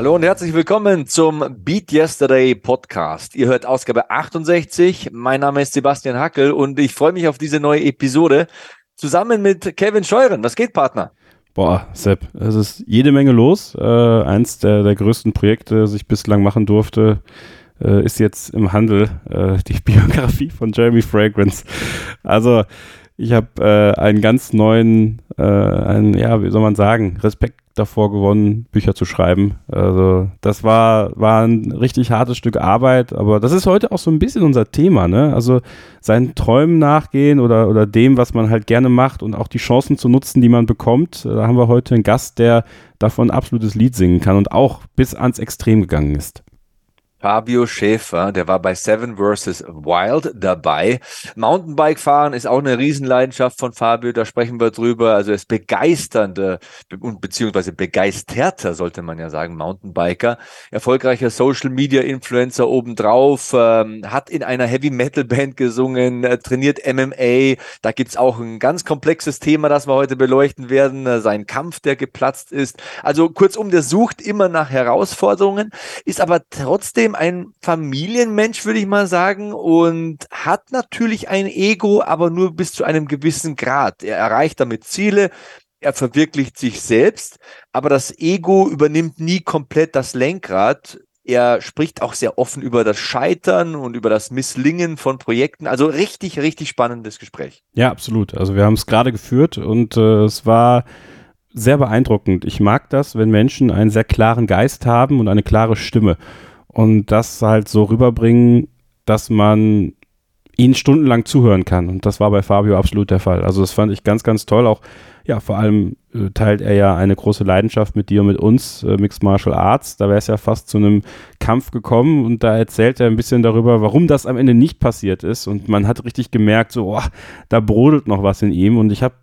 Hallo und herzlich willkommen zum Beat Yesterday Podcast. Ihr hört Ausgabe 68. Mein Name ist Sebastian Hackel und ich freue mich auf diese neue Episode zusammen mit Kevin Scheuren. Was geht, Partner? Boah, Sepp, es ist jede Menge los. Äh, eins der, der größten Projekte, das ich bislang machen durfte, äh, ist jetzt im Handel äh, die Biografie von Jeremy Fragrance. Also ich habe äh, einen ganz neuen, äh, einen, ja, wie soll man sagen, Respekt davor gewonnen, Bücher zu schreiben. Also das war, war ein richtig hartes Stück Arbeit, aber das ist heute auch so ein bisschen unser Thema, ne? Also seinen Träumen nachgehen oder, oder dem, was man halt gerne macht und auch die Chancen zu nutzen, die man bekommt. Da haben wir heute einen Gast, der davon ein absolutes Lied singen kann und auch bis ans Extrem gegangen ist. Fabio Schäfer, der war bei Seven vs. Wild dabei. Mountainbike fahren ist auch eine Riesenleidenschaft von Fabio, da sprechen wir drüber. Also ist begeisternder und beziehungsweise begeisterter, sollte man ja sagen, Mountainbiker. Erfolgreicher Social Media Influencer obendrauf, ähm, hat in einer Heavy Metal Band gesungen, äh, trainiert MMA. Da gibt's auch ein ganz komplexes Thema, das wir heute beleuchten werden. Äh, sein Kampf, der geplatzt ist. Also kurzum, der sucht immer nach Herausforderungen, ist aber trotzdem trotzdem ein Familienmensch, würde ich mal sagen, und hat natürlich ein Ego, aber nur bis zu einem gewissen Grad. Er erreicht damit Ziele, er verwirklicht sich selbst, aber das Ego übernimmt nie komplett das Lenkrad. Er spricht auch sehr offen über das Scheitern und über das Misslingen von Projekten. Also richtig, richtig spannendes Gespräch. Ja, absolut. Also wir haben es gerade geführt und äh, es war sehr beeindruckend. Ich mag das, wenn Menschen einen sehr klaren Geist haben und eine klare Stimme und das halt so rüberbringen, dass man ihnen stundenlang zuhören kann. Und das war bei Fabio absolut der Fall. Also das fand ich ganz, ganz toll. Auch ja, vor allem äh, teilt er ja eine große Leidenschaft mit dir und mit uns, äh, Mixed Martial Arts. Da wäre es ja fast zu einem Kampf gekommen und da erzählt er ein bisschen darüber, warum das am Ende nicht passiert ist. Und man hat richtig gemerkt, so, oh, da brodelt noch was in ihm. Und ich habe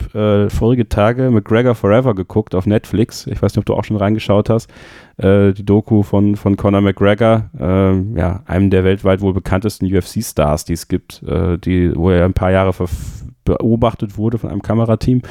äh, vorige Tage McGregor Forever geguckt auf Netflix. Ich weiß nicht, ob du auch schon reingeschaut hast. Äh, die Doku von, von Conor McGregor, äh, ja, einem der weltweit wohl bekanntesten UFC-Stars, die es gibt, äh, die, wo er ein paar Jahre beobachtet wurde von einem Kamerateam.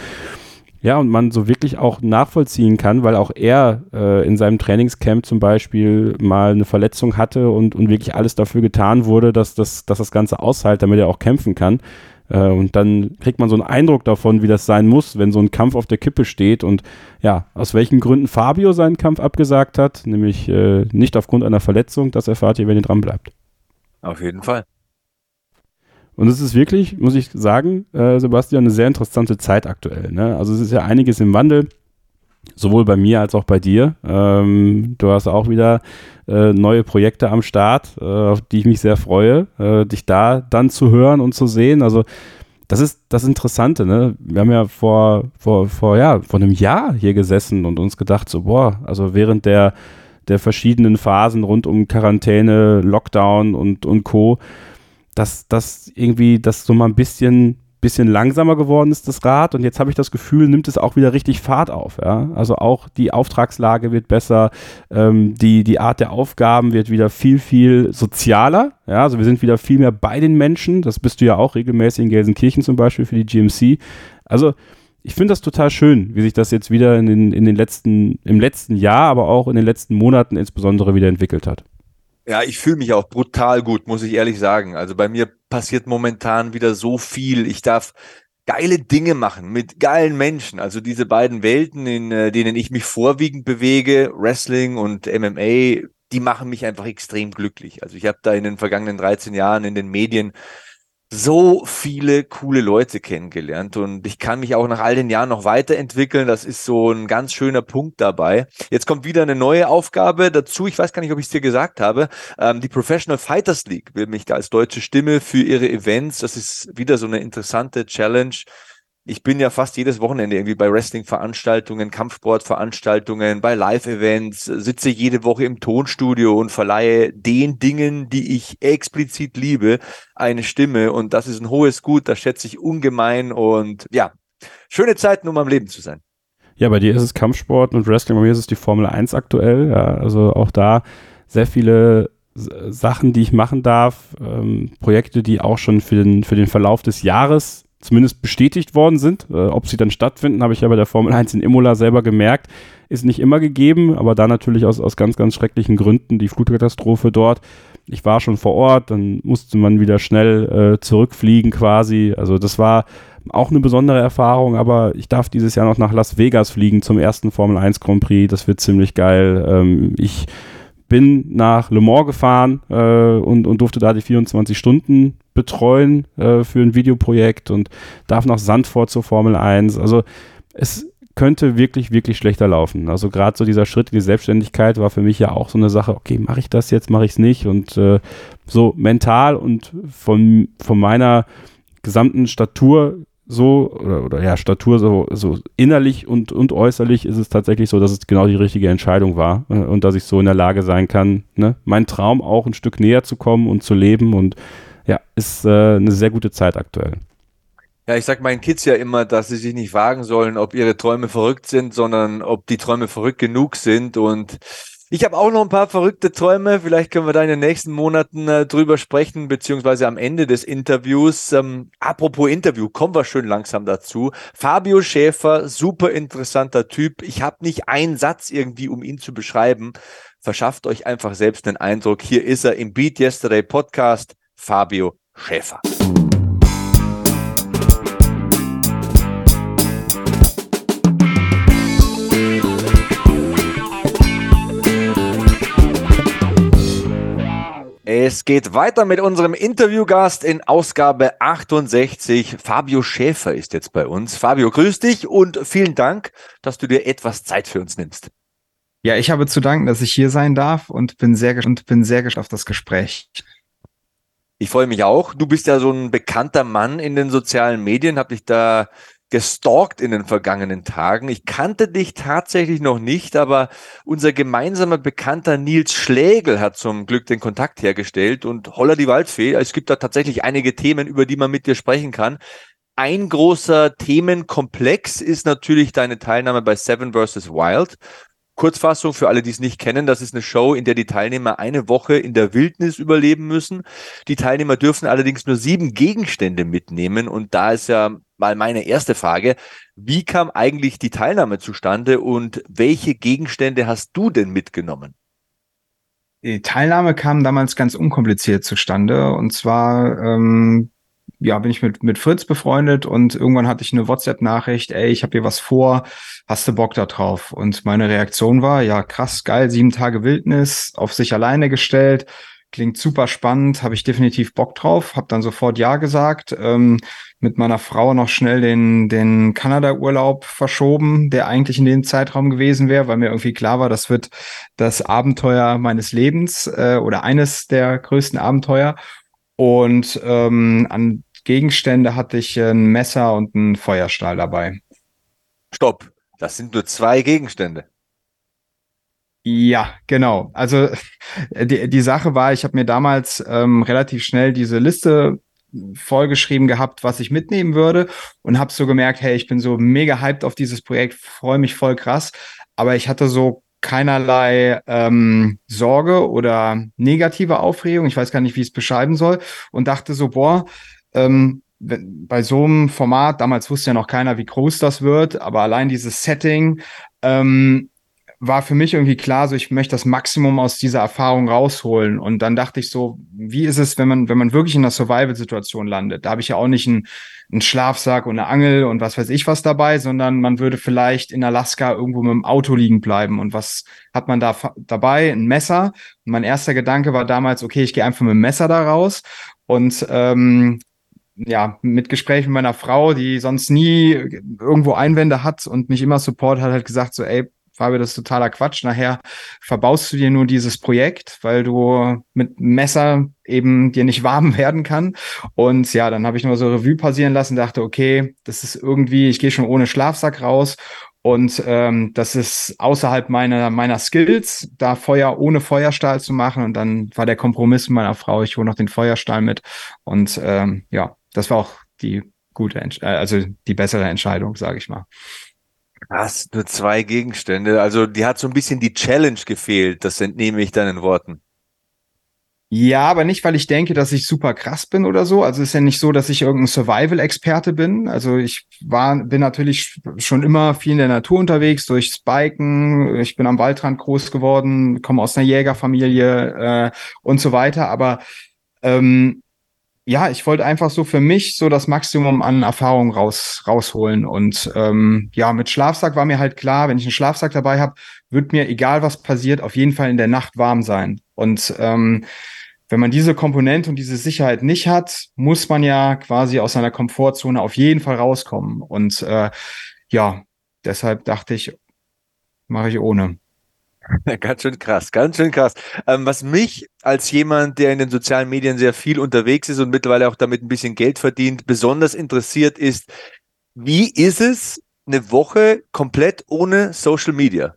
Ja, und man so wirklich auch nachvollziehen kann, weil auch er äh, in seinem Trainingscamp zum Beispiel mal eine Verletzung hatte und, und wirklich alles dafür getan wurde, dass das, dass das Ganze aushält, damit er auch kämpfen kann. Äh, und dann kriegt man so einen Eindruck davon, wie das sein muss, wenn so ein Kampf auf der Kippe steht und ja, aus welchen Gründen Fabio seinen Kampf abgesagt hat, nämlich äh, nicht aufgrund einer Verletzung, das erfahrt ihr, wenn ihr dran bleibt. Auf jeden Fall. Und es ist wirklich, muss ich sagen, äh, Sebastian, eine sehr interessante Zeit aktuell. Ne? Also es ist ja einiges im Wandel, sowohl bei mir als auch bei dir. Ähm, du hast auch wieder äh, neue Projekte am Start, äh, auf die ich mich sehr freue, äh, dich da dann zu hören und zu sehen. Also das ist das Interessante, ne? Wir haben ja vor, vor, vor, ja, vor einem Jahr hier gesessen und uns gedacht, so, boah, also während der, der verschiedenen Phasen rund um Quarantäne, Lockdown und, und Co., dass das irgendwie das so mal ein bisschen bisschen langsamer geworden ist, das Rad. Und jetzt habe ich das Gefühl, nimmt es auch wieder richtig Fahrt auf. Ja? Also auch die Auftragslage wird besser, ähm, die, die Art der Aufgaben wird wieder viel, viel sozialer. Ja? Also wir sind wieder viel mehr bei den Menschen. Das bist du ja auch regelmäßig in Gelsenkirchen zum Beispiel für die GMC. Also ich finde das total schön, wie sich das jetzt wieder in den, in den letzten, im letzten Jahr, aber auch in den letzten Monaten insbesondere wieder entwickelt hat. Ja, ich fühle mich auch brutal gut, muss ich ehrlich sagen. Also bei mir passiert momentan wieder so viel. Ich darf geile Dinge machen mit geilen Menschen. Also diese beiden Welten, in äh, denen ich mich vorwiegend bewege, Wrestling und MMA, die machen mich einfach extrem glücklich. Also ich habe da in den vergangenen 13 Jahren in den Medien so viele coole Leute kennengelernt und ich kann mich auch nach all den Jahren noch weiterentwickeln. Das ist so ein ganz schöner Punkt dabei. Jetzt kommt wieder eine neue Aufgabe dazu. Ich weiß gar nicht, ob ich es dir gesagt habe. Ähm, die Professional Fighters League will mich da als deutsche Stimme für ihre Events. Das ist wieder so eine interessante Challenge ich bin ja fast jedes Wochenende irgendwie bei Wrestling-Veranstaltungen, Kampfsport-Veranstaltungen, bei Live-Events, sitze jede Woche im Tonstudio und verleihe den Dingen, die ich explizit liebe, eine Stimme. Und das ist ein hohes Gut, das schätze ich ungemein. Und ja, schöne Zeiten, um am Leben zu sein. Ja, bei dir ist es Kampfsport und Wrestling, bei mir ist es die Formel 1 aktuell. Ja, also auch da sehr viele Sachen, die ich machen darf, ähm, Projekte, die auch schon für den, für den Verlauf des Jahres zumindest bestätigt worden sind. Äh, ob sie dann stattfinden, habe ich ja bei der Formel 1 in Imola selber gemerkt, ist nicht immer gegeben, aber da natürlich aus, aus ganz, ganz schrecklichen Gründen die Flutkatastrophe dort. Ich war schon vor Ort, dann musste man wieder schnell äh, zurückfliegen quasi. Also das war auch eine besondere Erfahrung, aber ich darf dieses Jahr noch nach Las Vegas fliegen zum ersten Formel 1 Grand Prix. Das wird ziemlich geil. Ähm, ich bin nach Le Mans gefahren äh, und, und durfte da die 24 Stunden betreuen äh, für ein Videoprojekt und darf nach Sandford zur Formel 1. Also es könnte wirklich, wirklich schlechter laufen. Also gerade so dieser Schritt in die Selbstständigkeit war für mich ja auch so eine Sache, okay, mache ich das jetzt, mache ich es nicht und äh, so mental und von, von meiner gesamten Statur so, oder, oder ja, Statur so, so innerlich und, und äußerlich ist es tatsächlich so, dass es genau die richtige Entscheidung war äh, und dass ich so in der Lage sein kann, ne, meinen Traum auch ein Stück näher zu kommen und zu leben und ja, ist äh, eine sehr gute Zeit aktuell. Ja, ich sag meinen Kids ja immer, dass sie sich nicht fragen sollen, ob ihre Träume verrückt sind, sondern ob die Träume verrückt genug sind und ich habe auch noch ein paar verrückte Träume. Vielleicht können wir da in den nächsten Monaten äh, drüber sprechen, beziehungsweise am Ende des Interviews. Ähm, apropos Interview, kommen wir schön langsam dazu. Fabio Schäfer, super interessanter Typ. Ich habe nicht einen Satz irgendwie, um ihn zu beschreiben. Verschafft euch einfach selbst den Eindruck. Hier ist er im Beat Yesterday Podcast, Fabio Schäfer. Es geht weiter mit unserem Interviewgast in Ausgabe 68. Fabio Schäfer ist jetzt bei uns. Fabio, grüß dich und vielen Dank, dass du dir etwas Zeit für uns nimmst. Ja, ich habe zu danken, dass ich hier sein darf und bin sehr, und bin sehr gespannt auf das Gespräch. Ich freue mich auch. Du bist ja so ein bekannter Mann in den sozialen Medien, hab dich da gestalkt in den vergangenen Tagen. Ich kannte dich tatsächlich noch nicht, aber unser gemeinsamer Bekannter Nils Schlägel hat zum Glück den Kontakt hergestellt und holla die Waldfee. Es gibt da tatsächlich einige Themen, über die man mit dir sprechen kann. Ein großer Themenkomplex ist natürlich deine Teilnahme bei Seven vs. Wild. Kurzfassung für alle, die es nicht kennen, das ist eine Show, in der die Teilnehmer eine Woche in der Wildnis überleben müssen. Die Teilnehmer dürfen allerdings nur sieben Gegenstände mitnehmen und da ist ja mal meine erste Frage. Wie kam eigentlich die Teilnahme zustande und welche Gegenstände hast du denn mitgenommen? Die Teilnahme kam damals ganz unkompliziert zustande. Und zwar ähm, ja, bin ich mit, mit Fritz befreundet und irgendwann hatte ich eine WhatsApp-Nachricht, ey, ich habe hier was vor, hast du Bock da drauf? Und meine Reaktion war, ja, krass, geil, sieben Tage Wildnis, auf sich alleine gestellt, klingt super spannend, habe ich definitiv Bock drauf, habe dann sofort Ja gesagt, ähm, mit meiner Frau noch schnell den, den Kanada-Urlaub verschoben, der eigentlich in dem Zeitraum gewesen wäre, weil mir irgendwie klar war, das wird das Abenteuer meines Lebens äh, oder eines der größten Abenteuer. Und ähm, an Gegenstände hatte ich ein Messer und einen Feuerstahl dabei. Stopp, das sind nur zwei Gegenstände. Ja, genau. Also die, die Sache war, ich habe mir damals ähm, relativ schnell diese Liste vollgeschrieben gehabt, was ich mitnehmen würde und habe so gemerkt, hey, ich bin so mega hyped auf dieses Projekt, freue mich voll krass, aber ich hatte so keinerlei ähm, Sorge oder negative Aufregung, ich weiß gar nicht, wie ich es beschreiben soll und dachte so, boah, ähm, bei so einem Format, damals wusste ja noch keiner, wie groß das wird, aber allein dieses Setting, ähm, war für mich irgendwie klar, so ich möchte das Maximum aus dieser Erfahrung rausholen. Und dann dachte ich so, wie ist es, wenn man, wenn man wirklich in einer Survival-Situation landet? Da habe ich ja auch nicht einen, einen Schlafsack und eine Angel und was weiß ich was dabei, sondern man würde vielleicht in Alaska irgendwo mit dem Auto liegen bleiben. Und was hat man da dabei? Ein Messer. Und mein erster Gedanke war damals, okay, ich gehe einfach mit dem Messer da raus. Und ähm, ja, mit Gesprächen mit meiner Frau, die sonst nie irgendwo Einwände hat und mich immer Support hat, halt gesagt so, ey, Fabio, das ist totaler Quatsch. Nachher verbaust du dir nur dieses Projekt, weil du mit Messer eben dir nicht warm werden kann. Und ja, dann habe ich nur so Revue passieren lassen, dachte, okay, das ist irgendwie, ich gehe schon ohne Schlafsack raus. Und ähm, das ist außerhalb meiner, meiner Skills, da Feuer ohne Feuerstahl zu machen. Und dann war der Kompromiss mit meiner Frau, ich hole noch den Feuerstahl mit. Und ähm, ja, das war auch die gute, äh, also die bessere Entscheidung, sage ich mal. Krass, nur zwei Gegenstände. Also die hat so ein bisschen die Challenge gefehlt, das entnehme ich deinen Worten. Ja, aber nicht, weil ich denke, dass ich super krass bin oder so. Also ist ja nicht so, dass ich irgendein Survival-Experte bin. Also ich war, bin natürlich schon immer viel in der Natur unterwegs, durchs Biken. Ich bin am Waldrand groß geworden, komme aus einer Jägerfamilie äh, und so weiter. Aber ähm, ja, ich wollte einfach so für mich so das Maximum an Erfahrung raus, rausholen. Und ähm, ja, mit Schlafsack war mir halt klar, wenn ich einen Schlafsack dabei habe, wird mir, egal was passiert, auf jeden Fall in der Nacht warm sein. Und ähm, wenn man diese Komponente und diese Sicherheit nicht hat, muss man ja quasi aus seiner Komfortzone auf jeden Fall rauskommen. Und äh, ja, deshalb dachte ich, mache ich ohne. Ganz schön krass, ganz schön krass. Ähm, was mich als jemand, der in den sozialen Medien sehr viel unterwegs ist und mittlerweile auch damit ein bisschen Geld verdient, besonders interessiert ist, wie ist es eine Woche komplett ohne Social Media?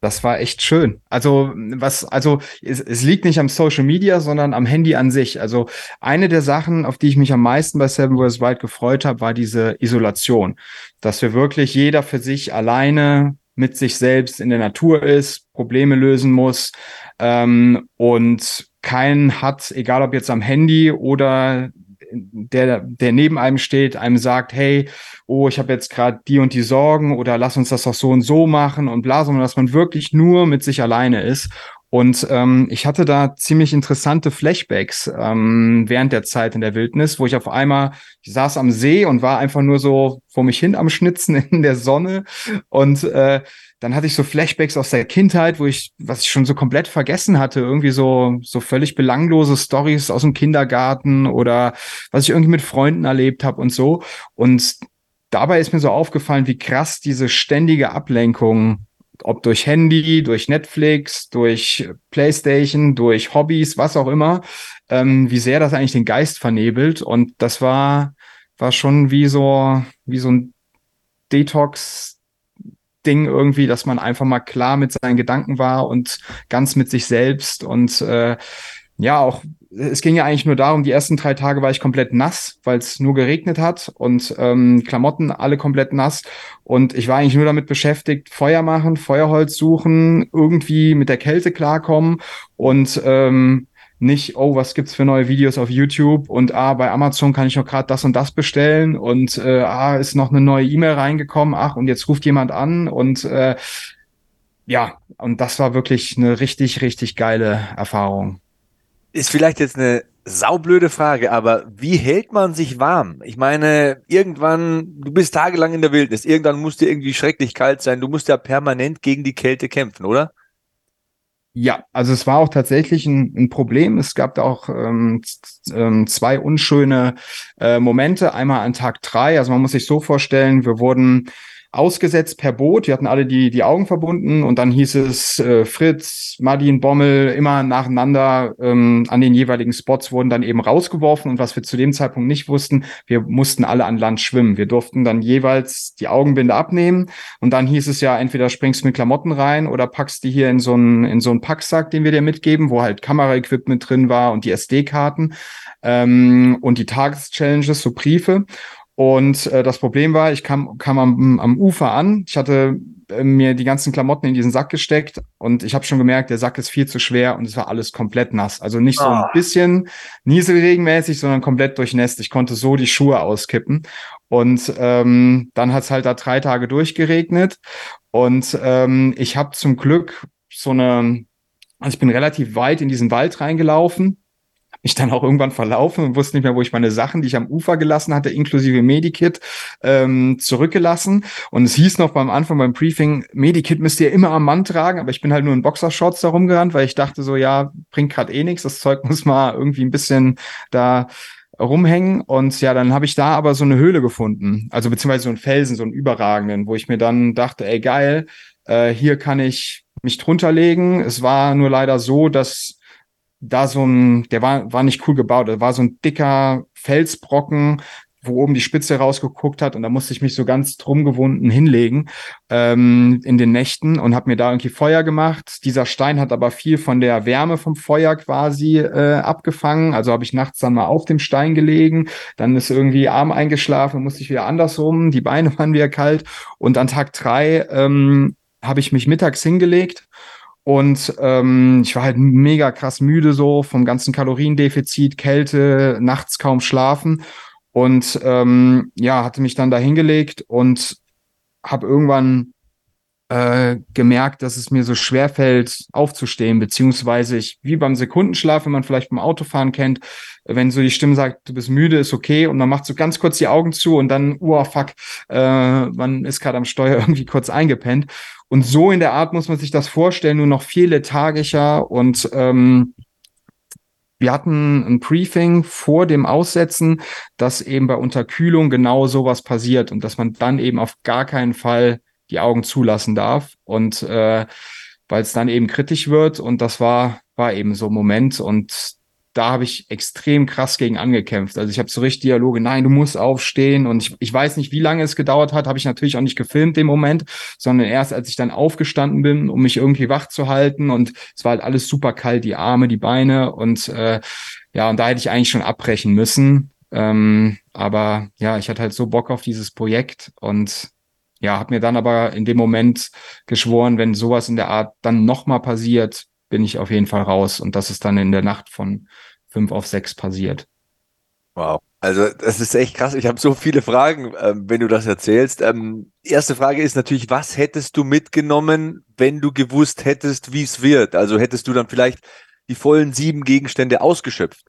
Das war echt schön. Also, was, also, es, es, liegt nicht am Social Media, sondern am Handy an sich. Also, eine der Sachen, auf die ich mich am meisten bei Seven Wars Wild gefreut habe, war diese Isolation. Dass wir wirklich jeder für sich alleine mit sich selbst in der Natur ist, Probleme lösen muss ähm, und keinen hat, egal ob jetzt am Handy oder der, der neben einem steht, einem sagt, hey, oh, ich habe jetzt gerade die und die Sorgen oder lass uns das doch so und so machen und bla, sondern dass man wirklich nur mit sich alleine ist. Und ähm, ich hatte da ziemlich interessante Flashbacks ähm, während der Zeit in der Wildnis, wo ich auf einmal, ich saß am See und war einfach nur so vor mich hin am Schnitzen in der Sonne und äh, dann hatte ich so Flashbacks aus der Kindheit, wo ich, was ich schon so komplett vergessen hatte, irgendwie so, so völlig belanglose Stories aus dem Kindergarten oder was ich irgendwie mit Freunden erlebt habe und so. Und dabei ist mir so aufgefallen, wie krass diese ständige Ablenkung, ob durch Handy, durch Netflix, durch Playstation, durch Hobbys, was auch immer, ähm, wie sehr das eigentlich den Geist vernebelt. Und das war, war schon wie so, wie so ein Detox Ding irgendwie, dass man einfach mal klar mit seinen Gedanken war und ganz mit sich selbst und äh, ja, auch es ging ja eigentlich nur darum, die ersten drei Tage war ich komplett nass, weil es nur geregnet hat und ähm, Klamotten alle komplett nass. Und ich war eigentlich nur damit beschäftigt, Feuer machen, Feuerholz suchen, irgendwie mit der Kälte klarkommen und ähm, nicht, oh, was gibt's für neue Videos auf YouTube und ah, bei Amazon kann ich noch gerade das und das bestellen und äh, ah, ist noch eine neue E-Mail reingekommen, ach, und jetzt ruft jemand an und äh, ja, und das war wirklich eine richtig, richtig geile Erfahrung. Ist vielleicht jetzt eine saublöde Frage, aber wie hält man sich warm? Ich meine, irgendwann, du bist tagelang in der Wildnis, irgendwann muss dir irgendwie schrecklich kalt sein, du musst ja permanent gegen die Kälte kämpfen, oder? Ja, also es war auch tatsächlich ein, ein Problem. Es gab da auch ähm, ähm, zwei unschöne äh, Momente. Einmal an Tag drei. Also man muss sich so vorstellen, wir wurden ausgesetzt per Boot. Wir hatten alle die, die Augen verbunden und dann hieß es äh, Fritz, Martin, Bommel immer nacheinander ähm, an den jeweiligen Spots wurden dann eben rausgeworfen und was wir zu dem Zeitpunkt nicht wussten, wir mussten alle an Land schwimmen. Wir durften dann jeweils die Augenbinde abnehmen und dann hieß es ja, entweder springst du mit Klamotten rein oder packst die hier in so einen, in so einen Packsack, den wir dir mitgeben, wo halt Kameraequipment drin war und die SD-Karten ähm, und die Tageschallenges, so Briefe. Und äh, das Problem war, ich kam, kam am, am Ufer an. Ich hatte äh, mir die ganzen Klamotten in diesen Sack gesteckt und ich habe schon gemerkt, der Sack ist viel zu schwer und es war alles komplett nass. Also nicht so ein ah. bisschen nieselregenmäßig, sondern komplett durchnässt. Ich konnte so die Schuhe auskippen. Und ähm, dann hat es halt da drei Tage durchgeregnet. Und ähm, ich habe zum Glück so eine, also ich bin relativ weit in diesen Wald reingelaufen mich dann auch irgendwann verlaufen und wusste nicht mehr, wo ich meine Sachen, die ich am Ufer gelassen hatte, inklusive Medikit, ähm, zurückgelassen. Und es hieß noch beim Anfang beim Briefing, Medikit müsst ihr immer am Mann tragen, aber ich bin halt nur in Boxershorts da rumgerannt, weil ich dachte so, ja, bringt gerade eh nichts, das Zeug muss mal irgendwie ein bisschen da rumhängen und ja, dann habe ich da aber so eine Höhle gefunden, also beziehungsweise so einen Felsen, so einen überragenden, wo ich mir dann dachte, ey geil, äh, hier kann ich mich drunter legen. Es war nur leider so, dass da so ein, der war, war nicht cool gebaut, da war so ein dicker Felsbrocken, wo oben die Spitze rausgeguckt hat und da musste ich mich so ganz drum gewunden hinlegen ähm, in den Nächten und habe mir da irgendwie Feuer gemacht. Dieser Stein hat aber viel von der Wärme vom Feuer quasi äh, abgefangen. Also habe ich nachts dann mal auf dem Stein gelegen, dann ist irgendwie Arm eingeschlafen, musste ich wieder andersrum, die Beine waren wieder kalt und an Tag drei ähm, habe ich mich mittags hingelegt Und ähm, ich war halt mega krass müde so vom ganzen Kaloriendefizit, Kälte, nachts kaum schlafen. Und ähm, ja, hatte mich dann da hingelegt und habe irgendwann äh, gemerkt, dass es mir so schwer fällt, aufzustehen, beziehungsweise ich, wie beim Sekundenschlaf, wenn man vielleicht beim Autofahren kennt, wenn so die Stimme sagt, du bist müde, ist okay, und man macht so ganz kurz die Augen zu und dann, oh fuck, äh, man ist gerade am Steuer irgendwie kurz eingepennt. Und so in der Art muss man sich das vorstellen, nur noch viel lethargischer. Und ähm, wir hatten ein Briefing vor dem Aussetzen, dass eben bei Unterkühlung genau sowas passiert und dass man dann eben auf gar keinen Fall die Augen zulassen darf. Und äh, weil es dann eben kritisch wird. Und das war war eben so ein Moment. Und da habe ich extrem krass gegen angekämpft. Also ich habe so richtig Dialoge, nein, du musst aufstehen. Und ich, ich weiß nicht, wie lange es gedauert hat, habe ich natürlich auch nicht gefilmt im Moment, sondern erst als ich dann aufgestanden bin, um mich irgendwie wach zu halten. Und es war halt alles super kalt, die Arme, die Beine. Und äh, ja, und da hätte ich eigentlich schon abbrechen müssen. Ähm, aber ja, ich hatte halt so Bock auf dieses Projekt und ja, habe mir dann aber in dem Moment geschworen, wenn sowas in der Art dann nochmal passiert, bin ich auf jeden Fall raus. Und das ist dann in der Nacht von fünf auf sechs passiert. Wow. Also das ist echt krass. Ich habe so viele Fragen, ähm, wenn du das erzählst. Ähm, erste Frage ist natürlich, was hättest du mitgenommen, wenn du gewusst hättest, wie es wird? Also hättest du dann vielleicht die vollen sieben Gegenstände ausgeschöpft?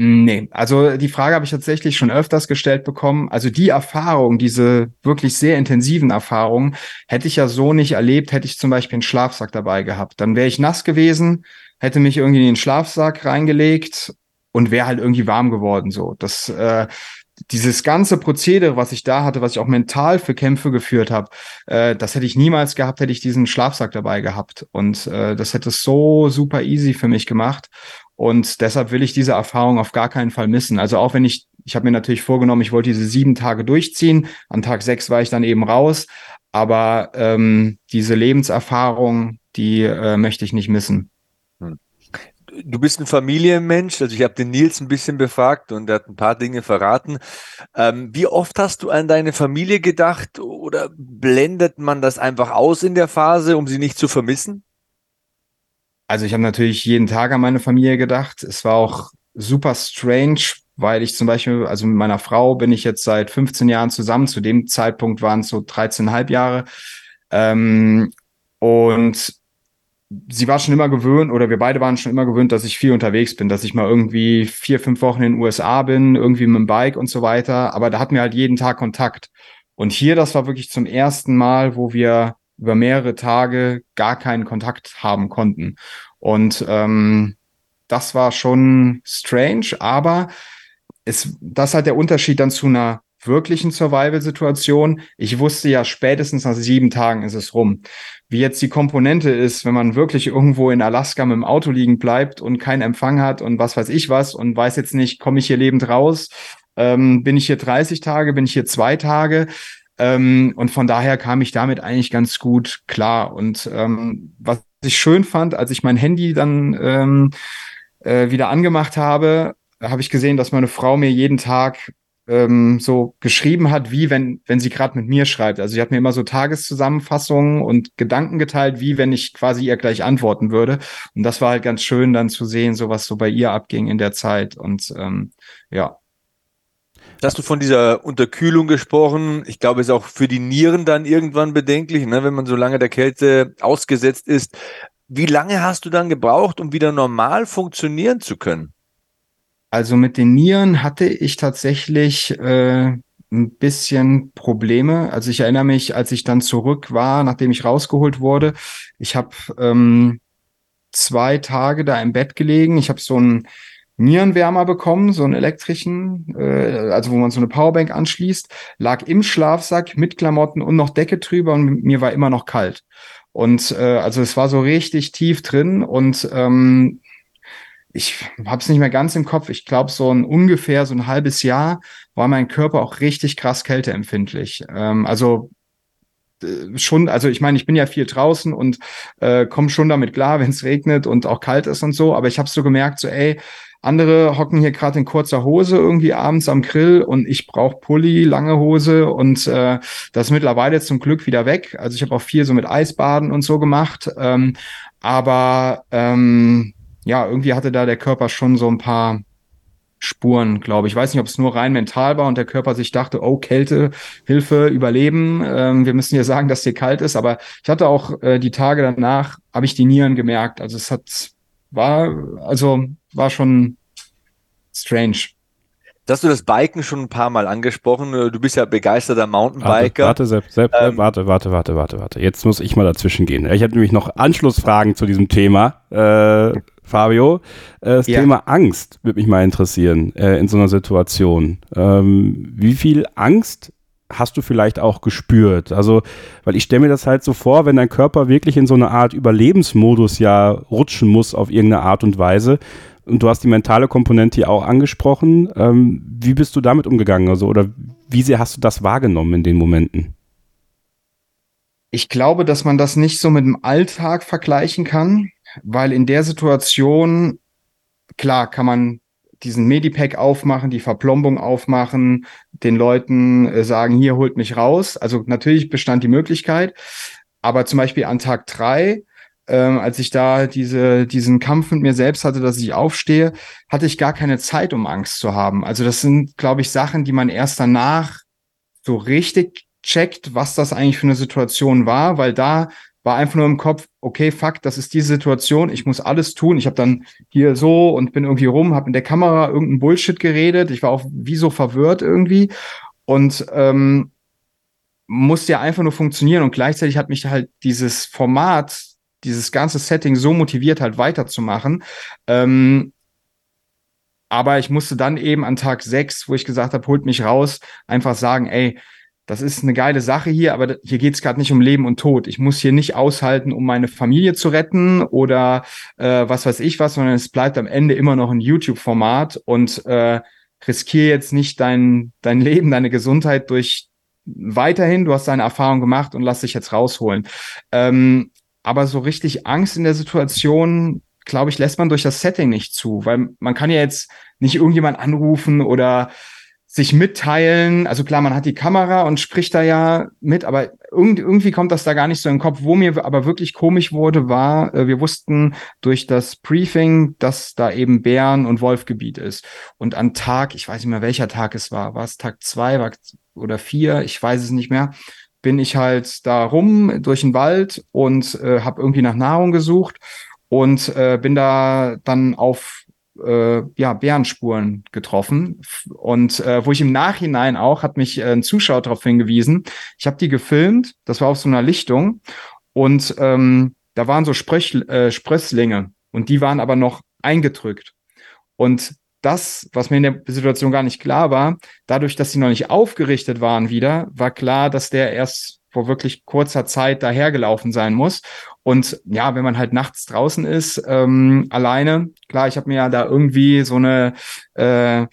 Nee, also die Frage habe ich tatsächlich schon öfters gestellt bekommen. Also die Erfahrung, diese wirklich sehr intensiven Erfahrungen, hätte ich ja so nicht erlebt, hätte ich zum Beispiel einen Schlafsack dabei gehabt. Dann wäre ich nass gewesen, hätte mich irgendwie in den Schlafsack reingelegt und wäre halt irgendwie warm geworden. So, das, äh, dieses ganze Prozedere, was ich da hatte, was ich auch mental für Kämpfe geführt habe, äh, das hätte ich niemals gehabt, hätte ich diesen Schlafsack dabei gehabt. Und äh, das hätte es so super easy für mich gemacht. Und deshalb will ich diese Erfahrung auf gar keinen Fall missen. Also auch wenn ich, ich habe mir natürlich vorgenommen, ich wollte diese sieben Tage durchziehen. An Tag sechs war ich dann eben raus. Aber ähm, diese Lebenserfahrung, die äh, möchte ich nicht missen. Hm. Du bist ein Familienmensch, also ich habe den Nils ein bisschen befragt und er hat ein paar Dinge verraten. Ähm, wie oft hast du an deine Familie gedacht oder blendet man das einfach aus in der Phase, um sie nicht zu vermissen? Also ich habe natürlich jeden Tag an meine Familie gedacht. Es war auch super strange, weil ich zum Beispiel, also mit meiner Frau bin ich jetzt seit 15 Jahren zusammen. Zu dem Zeitpunkt waren es so 13,5 Jahre. Ähm, und sie war schon immer gewöhnt, oder wir beide waren schon immer gewöhnt, dass ich viel unterwegs bin, dass ich mal irgendwie vier, fünf Wochen in den USA bin, irgendwie mit dem Bike und so weiter. Aber da hatten wir halt jeden Tag Kontakt. Und hier, das war wirklich zum ersten Mal, wo wir über mehrere Tage gar keinen Kontakt haben konnten. Und ähm, das war schon strange, aber es, das hat der Unterschied dann zu einer wirklichen Survival-Situation. Ich wusste ja spätestens nach sieben Tagen ist es rum. Wie jetzt die Komponente ist, wenn man wirklich irgendwo in Alaska mit dem Auto liegen bleibt und keinen Empfang hat und was weiß ich was und weiß jetzt nicht, komme ich hier lebend raus, ähm, bin ich hier 30 Tage, bin ich hier zwei Tage, ähm, und von daher kam ich damit eigentlich ganz gut klar. Und ähm, was ich schön fand, als ich mein Handy dann ähm, äh, wieder angemacht habe, habe ich gesehen, dass meine Frau mir jeden Tag ähm, so geschrieben hat, wie wenn, wenn sie gerade mit mir schreibt. Also sie hat mir immer so Tageszusammenfassungen und Gedanken geteilt, wie wenn ich quasi ihr gleich antworten würde. Und das war halt ganz schön dann zu sehen, so was so bei ihr abging in der Zeit. Und ähm, ja, Hast du von dieser Unterkühlung gesprochen? Ich glaube, es ist auch für die Nieren dann irgendwann bedenklich, ne, wenn man so lange der Kälte ausgesetzt ist. Wie lange hast du dann gebraucht, um wieder normal funktionieren zu können? Also mit den Nieren hatte ich tatsächlich äh, ein bisschen Probleme. Also ich erinnere mich, als ich dann zurück war, nachdem ich rausgeholt wurde, ich habe ähm, zwei Tage da im Bett gelegen. Ich habe so ein Nierenwärmer bekommen, so einen elektrischen, äh, also wo man so eine Powerbank anschließt, lag im Schlafsack mit Klamotten und noch Decke drüber und mir war immer noch kalt. Und äh, also es war so richtig tief drin und ähm, ich habe es nicht mehr ganz im Kopf. Ich glaube, so ein ungefähr so ein halbes Jahr war mein Körper auch richtig krass kälteempfindlich. Ähm, also schon, also ich meine, ich bin ja viel draußen und äh, komme schon damit klar, wenn es regnet und auch kalt ist und so, aber ich habe so gemerkt, so ey, andere hocken hier gerade in kurzer Hose irgendwie abends am Grill und ich brauche Pulli, lange Hose und äh, das ist mittlerweile zum Glück wieder weg. Also ich habe auch viel so mit Eisbaden und so gemacht. Ähm, aber ähm, ja, irgendwie hatte da der Körper schon so ein paar Spuren, glaube ich. Ich weiß nicht, ob es nur rein mental war und der Körper sich dachte, oh, Kälte, Hilfe, Überleben. Ähm, wir müssen ja sagen, dass dir kalt ist. Aber ich hatte auch äh, die Tage danach, habe ich die Nieren gemerkt. Also es hat, war, also war schon strange. Hast du das Biken schon ein paar Mal angesprochen? Du bist ja begeisterter Mountainbiker. Warte, warte, Sepp, Sepp, ähm, warte, warte, warte, warte, warte. Jetzt muss ich mal dazwischen gehen. Ich habe nämlich noch Anschlussfragen zu diesem Thema. Äh, Fabio, äh, das ja. Thema Angst würde mich mal interessieren äh, in so einer Situation. Ähm, wie viel Angst hast du vielleicht auch gespürt? Also, weil ich stelle mir das halt so vor, wenn dein Körper wirklich in so eine Art Überlebensmodus ja rutschen muss auf irgendeine Art und Weise, und du hast die mentale Komponente hier auch angesprochen. Ähm, wie bist du damit umgegangen? Also, oder wie sehr hast du das wahrgenommen in den Momenten? Ich glaube, dass man das nicht so mit dem Alltag vergleichen kann, weil in der Situation, klar, kann man diesen Medipack aufmachen, die Verplombung aufmachen, den Leuten äh, sagen, hier holt mich raus. Also natürlich bestand die Möglichkeit. Aber zum Beispiel an Tag drei ähm, als ich da diese, diesen Kampf mit mir selbst hatte, dass ich aufstehe, hatte ich gar keine Zeit, um Angst zu haben. Also das sind, glaube ich, Sachen, die man erst danach so richtig checkt, was das eigentlich für eine Situation war, weil da war einfach nur im Kopf, okay, fuck, das ist die Situation, ich muss alles tun. Ich habe dann hier so und bin irgendwie rum, habe in der Kamera irgendeinen Bullshit geredet. Ich war auch wie so verwirrt irgendwie und ähm, musste ja einfach nur funktionieren und gleichzeitig hat mich halt dieses Format dieses ganze Setting so motiviert, halt weiterzumachen. Ähm, aber ich musste dann eben an Tag sechs, wo ich gesagt habe, holt mich raus, einfach sagen, ey, das ist eine geile Sache hier, aber hier geht es gerade nicht um Leben und Tod. Ich muss hier nicht aushalten, um meine Familie zu retten oder äh, was weiß ich was, sondern es bleibt am Ende immer noch ein YouTube-Format und äh, riskiere jetzt nicht dein, dein Leben, deine Gesundheit durch weiterhin, du hast deine Erfahrung gemacht und lass dich jetzt rausholen. Ähm, aber so richtig Angst in der Situation, glaube ich, lässt man durch das Setting nicht zu, weil man kann ja jetzt nicht irgendjemand anrufen oder sich mitteilen. Also klar, man hat die Kamera und spricht da ja mit, aber irgendwie kommt das da gar nicht so in den Kopf. Wo mir aber wirklich komisch wurde, war, äh, wir wussten durch das Briefing, dass da eben Bären- und Wolfgebiet ist. Und an Tag, ich weiß nicht mehr, welcher Tag es war, war es Tag zwei war, oder vier, ich weiß es nicht mehr, bin ich halt da rum durch den Wald und äh, habe irgendwie nach Nahrung gesucht und äh, bin da dann auf äh, ja, Bärenspuren getroffen. Und äh, wo ich im Nachhinein auch, hat mich äh, ein Zuschauer darauf hingewiesen, ich habe die gefilmt, das war auf so einer Lichtung und ähm, da waren so Spröch, äh, Sprösslinge und die waren aber noch eingedrückt. Und das, was mir in der Situation gar nicht klar war, dadurch, dass sie noch nicht aufgerichtet waren wieder, war klar, dass der erst vor wirklich kurzer Zeit dahergelaufen sein muss. Und ja, wenn man halt nachts draußen ist, ähm, alleine, klar, ich habe mir ja da irgendwie so eine äh,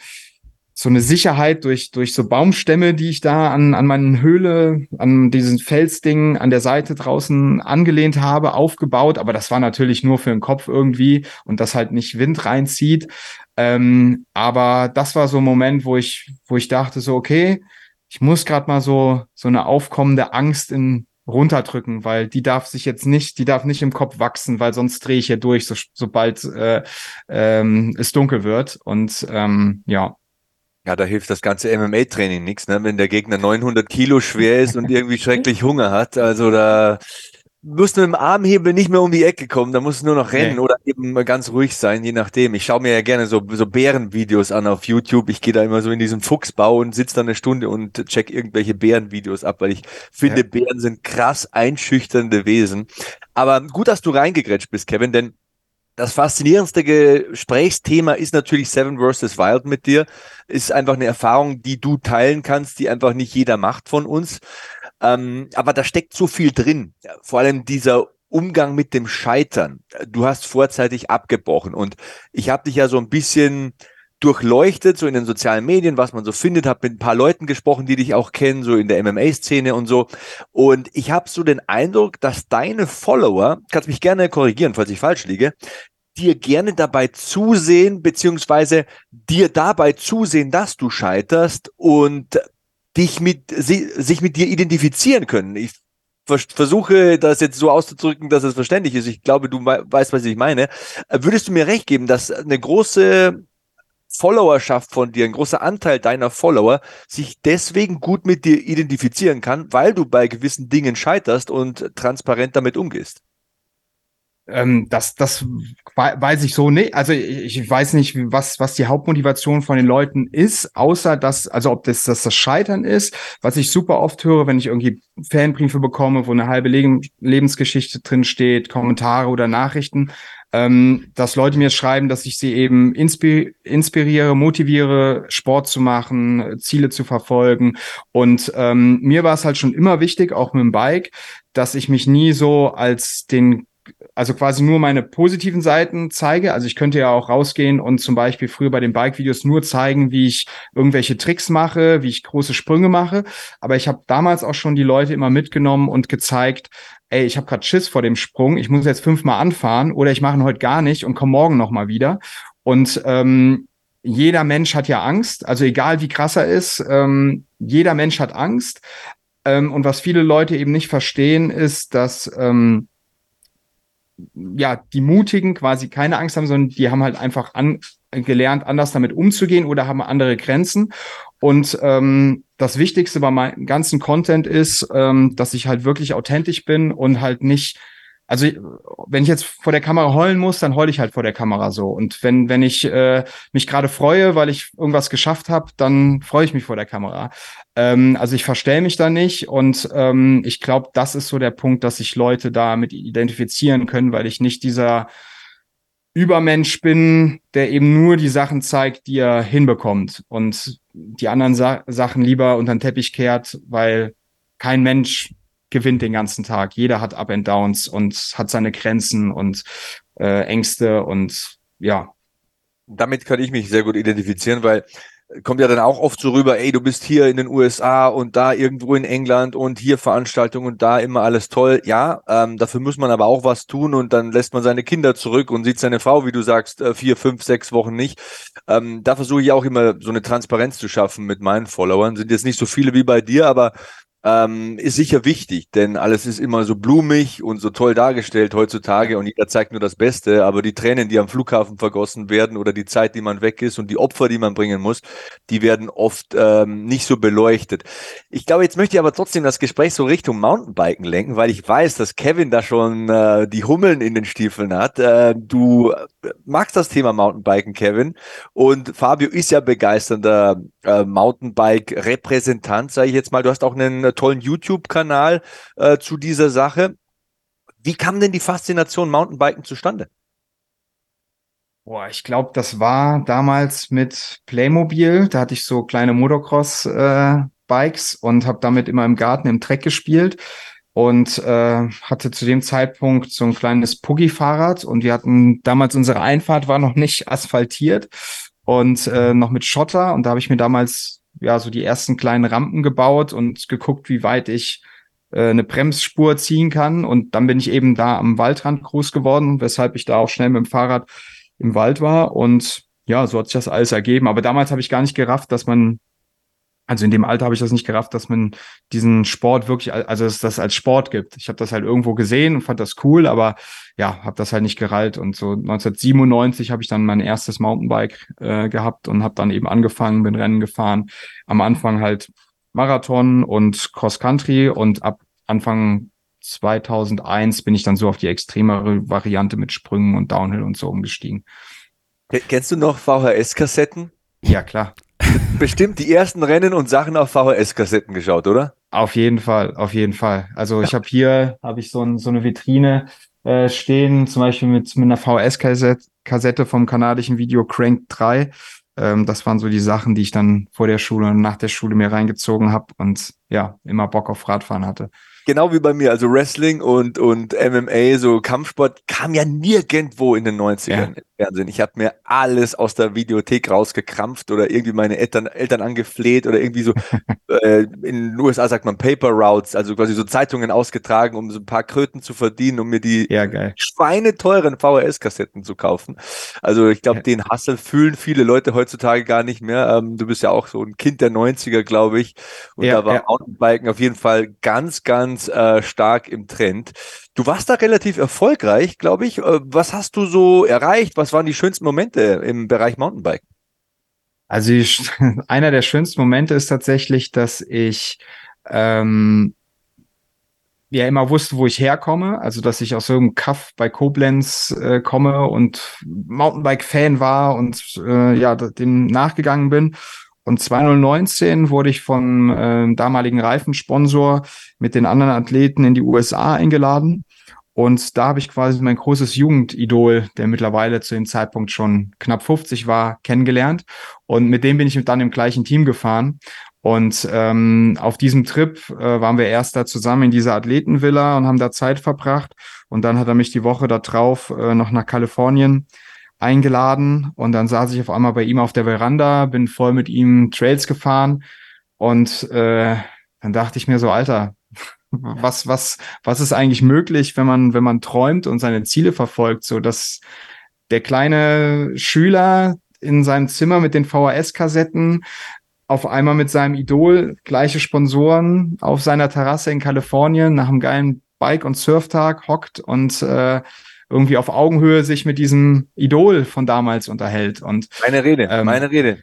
so eine Sicherheit durch, durch so Baumstämme, die ich da an, an meinen Höhle, an diesen Felsdingen an der Seite draußen angelehnt habe, aufgebaut. Aber das war natürlich nur für den Kopf irgendwie und das halt nicht Wind reinzieht. Ähm, aber das war so ein Moment, wo ich, wo ich dachte so, okay, ich muss gerade mal so, so eine aufkommende Angst in, runterdrücken, weil die darf sich jetzt nicht, die darf nicht im Kopf wachsen, weil sonst drehe ich hier durch, so, sobald äh, ähm, es dunkel wird. Und ähm, ja, ja, da hilft das ganze MMA-Training nichts, ne? wenn der Gegner 900 Kilo schwer ist und irgendwie schrecklich Hunger hat. Also da musst du mit dem Armhebel nicht mehr um die Ecke kommen, da musst du nur noch rennen nee. oder eben ganz ruhig sein, je nachdem. Ich schaue mir ja gerne so, so Bärenvideos an auf YouTube. Ich gehe da immer so in diesem Fuchsbau und sitze da eine Stunde und check irgendwelche Bärenvideos ab, weil ich finde, ja. Bären sind krass einschüchternde Wesen. Aber gut, dass du reingegrätscht bist, Kevin, denn das faszinierendste Gesprächsthema ist natürlich Seven vs. Wild mit dir. Ist einfach eine Erfahrung, die du teilen kannst, die einfach nicht jeder macht von uns. Ähm, aber da steckt so viel drin. Vor allem dieser Umgang mit dem Scheitern. Du hast vorzeitig abgebrochen und ich habe dich ja so ein bisschen durchleuchtet, so in den sozialen Medien, was man so findet, habe mit ein paar Leuten gesprochen, die dich auch kennen, so in der MMA-Szene und so. Und ich habe so den Eindruck, dass deine Follower, kannst mich gerne korrigieren, falls ich falsch liege, dir gerne dabei zusehen, beziehungsweise dir dabei zusehen, dass du scheiterst und dich mit, sie, sich mit dir identifizieren können. Ich versuche das jetzt so auszudrücken, dass es verständlich ist. Ich glaube, du weißt, was ich meine. Würdest du mir recht geben, dass eine große Followerschaft von dir, ein großer Anteil deiner Follower sich deswegen gut mit dir identifizieren kann, weil du bei gewissen Dingen scheiterst und transparent damit umgehst? Ähm, das, das weiß ich so nicht. Also ich, weiß nicht, was, was die Hauptmotivation von den Leuten ist, außer dass, also ob das, das das Scheitern ist, was ich super oft höre, wenn ich irgendwie Fanbriefe bekomme, wo eine halbe Le Lebensgeschichte drin steht, Kommentare oder Nachrichten, ähm, dass Leute mir schreiben, dass ich sie eben inspi inspiriere, motiviere, Sport zu machen, Ziele zu verfolgen. Und ähm, mir war es halt schon immer wichtig, auch mit dem Bike, dass ich mich nie so als den also quasi nur meine positiven Seiten zeige. Also ich könnte ja auch rausgehen und zum Beispiel früher bei den Bike-Videos nur zeigen, wie ich irgendwelche Tricks mache, wie ich große Sprünge mache. Aber ich habe damals auch schon die Leute immer mitgenommen und gezeigt, ey, ich habe gerade Schiss vor dem Sprung, ich muss jetzt fünfmal anfahren oder ich mache ihn heute gar nicht und komme morgen nochmal wieder. Und ähm, jeder Mensch hat ja Angst, also egal wie krass er ist, ähm, jeder Mensch hat Angst. Ähm, und was viele Leute eben nicht verstehen, ist, dass ähm, ja, die Mutigen quasi keine Angst haben, sondern die haben halt einfach an, gelernt, anders damit umzugehen oder haben andere Grenzen. Und ähm, das Wichtigste bei meinem ganzen Content ist, ähm, dass ich halt wirklich authentisch bin und halt nicht also wenn ich jetzt vor der Kamera heulen muss, dann heule ich halt vor der Kamera so. Und wenn wenn ich äh, mich gerade freue, weil ich irgendwas geschafft habe, dann freue ich mich vor der Kamera. Ähm, also ich verstell mich da nicht und ähm, ich glaube, das ist so der Punkt, dass sich Leute damit identifizieren können, weil ich nicht dieser Übermensch bin, der eben nur die Sachen zeigt, die er hinbekommt und die anderen Sa Sachen lieber unter den Teppich kehrt, weil kein Mensch gewinnt den ganzen Tag. Jeder hat Up and Downs und hat seine Grenzen und äh, Ängste und ja. Damit kann ich mich sehr gut identifizieren, weil kommt ja dann auch oft so rüber, ey, du bist hier in den USA und da irgendwo in England und hier Veranstaltungen und da immer alles toll. Ja, ähm, dafür muss man aber auch was tun und dann lässt man seine Kinder zurück und sieht seine Frau, wie du sagst, äh, vier, fünf, sechs Wochen nicht. Ähm, da versuche ich auch immer so eine Transparenz zu schaffen mit meinen Followern. Sind jetzt nicht so viele wie bei dir, aber ähm, ist sicher wichtig, denn alles ist immer so blumig und so toll dargestellt heutzutage und jeder zeigt nur das Beste, aber die Tränen, die am Flughafen vergossen werden oder die Zeit, die man weg ist und die Opfer, die man bringen muss, die werden oft ähm, nicht so beleuchtet. Ich glaube, jetzt möchte ich aber trotzdem das Gespräch so Richtung Mountainbiken lenken, weil ich weiß, dass Kevin da schon äh, die Hummeln in den Stiefeln hat. Äh, du magst das Thema Mountainbiken, Kevin, und Fabio ist ja begeisternder äh, Mountainbike-Repräsentant, sage ich jetzt mal. Du hast auch einen tollen YouTube-Kanal äh, zu dieser Sache. Wie kam denn die Faszination Mountainbiken zustande? Boah, ich glaube, das war damals mit Playmobil. Da hatte ich so kleine Motocross-Bikes äh, und habe damit immer im Garten im Treck gespielt und äh, hatte zu dem Zeitpunkt so ein kleines Puggy-Fahrrad und wir hatten damals unsere Einfahrt war noch nicht asphaltiert und äh, noch mit Schotter und da habe ich mir damals ja so die ersten kleinen Rampen gebaut und geguckt, wie weit ich äh, eine Bremsspur ziehen kann. Und dann bin ich eben da am Waldrand groß geworden, weshalb ich da auch schnell mit dem Fahrrad im Wald war. Und ja, so hat sich das alles ergeben. Aber damals habe ich gar nicht gerafft, dass man also in dem Alter habe ich das nicht gerafft, dass man diesen Sport wirklich, also dass das als Sport gibt. Ich habe das halt irgendwo gesehen und fand das cool, aber ja, habe das halt nicht gerallt. Und so 1997 habe ich dann mein erstes Mountainbike äh, gehabt und habe dann eben angefangen, bin Rennen gefahren. Am Anfang halt Marathon und Cross Country und ab Anfang 2001 bin ich dann so auf die extremere Variante mit Sprüngen und Downhill und so umgestiegen. Kennst du noch VHS-Kassetten? Ja, klar bestimmt die ersten Rennen und Sachen auf VHS-Kassetten geschaut, oder? Auf jeden Fall, auf jeden Fall. Also ich habe hier habe ich so, ein, so eine Vitrine äh, stehen, zum Beispiel mit, mit einer VHS-Kassette vom kanadischen Video Crank 3. Ähm, das waren so die Sachen, die ich dann vor der Schule und nach der Schule mir reingezogen habe. Und ja immer Bock auf Radfahren hatte genau wie bei mir, also Wrestling und, und MMA, so Kampfsport, kam ja nirgendwo in den 90ern ja. im Fernsehen. Ich habe mir alles aus der Videothek rausgekrampft oder irgendwie meine Eltern, Eltern angefleht oder irgendwie so, äh, in den USA sagt man Paper Routes, also quasi so Zeitungen ausgetragen, um so ein paar Kröten zu verdienen, um mir die ja, schweineteuren VHS-Kassetten zu kaufen. Also ich glaube, ja. den Hassel fühlen viele Leute heutzutage gar nicht mehr. Ähm, du bist ja auch so ein Kind der 90er, glaube ich. Und da war Mountainbiken auf jeden Fall ganz, ganz ganz äh, stark im Trend. Du warst da relativ erfolgreich, glaube ich. Äh, was hast du so erreicht? Was waren die schönsten Momente im Bereich Mountainbike? Also ich, einer der schönsten Momente ist tatsächlich, dass ich ähm, ja immer wusste, wo ich herkomme. Also dass ich aus so einem Kaff bei Koblenz äh, komme und Mountainbike-Fan war und äh, ja dem nachgegangen bin. Und 2019 wurde ich vom äh, damaligen Reifensponsor mit den anderen Athleten in die USA eingeladen. Und da habe ich quasi mein großes Jugendidol, der mittlerweile zu dem Zeitpunkt schon knapp 50 war, kennengelernt. Und mit dem bin ich dann im gleichen Team gefahren. Und ähm, auf diesem Trip äh, waren wir erst da zusammen in dieser Athletenvilla und haben da Zeit verbracht. Und dann hat er mich die Woche da drauf äh, noch nach Kalifornien eingeladen und dann saß ich auf einmal bei ihm auf der Veranda, bin voll mit ihm Trails gefahren und äh, dann dachte ich mir so, Alter, was, was, was ist eigentlich möglich, wenn man, wenn man träumt und seine Ziele verfolgt, so dass der kleine Schüler in seinem Zimmer mit den VHS-Kassetten auf einmal mit seinem Idol gleiche Sponsoren auf seiner Terrasse in Kalifornien nach einem geilen Bike- und Surftag hockt und äh, irgendwie auf Augenhöhe sich mit diesem Idol von damals unterhält. Und meine Rede, ähm, meine Rede.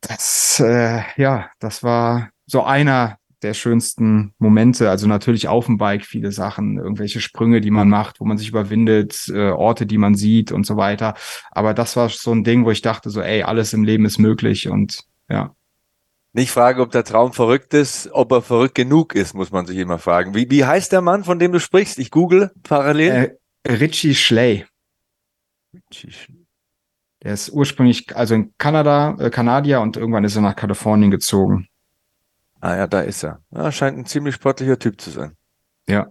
Das, äh, ja, das war so einer der schönsten Momente. Also natürlich auf dem Bike viele Sachen, irgendwelche Sprünge, die man macht, wo man sich überwindet, äh, Orte, die man sieht und so weiter. Aber das war so ein Ding, wo ich dachte so, ey, alles im Leben ist möglich und ja. Nicht frage, ob der Traum verrückt ist, ob er verrückt genug ist, muss man sich immer fragen. Wie, wie heißt der Mann, von dem du sprichst? Ich google parallel. Äh, Richie Schley. Richie Schley. Der ist ursprünglich, also in Kanada, äh, Kanadier und irgendwann ist er nach Kalifornien gezogen. Ah ja, da ist er. Ja, scheint ein ziemlich sportlicher Typ zu sein. Ja.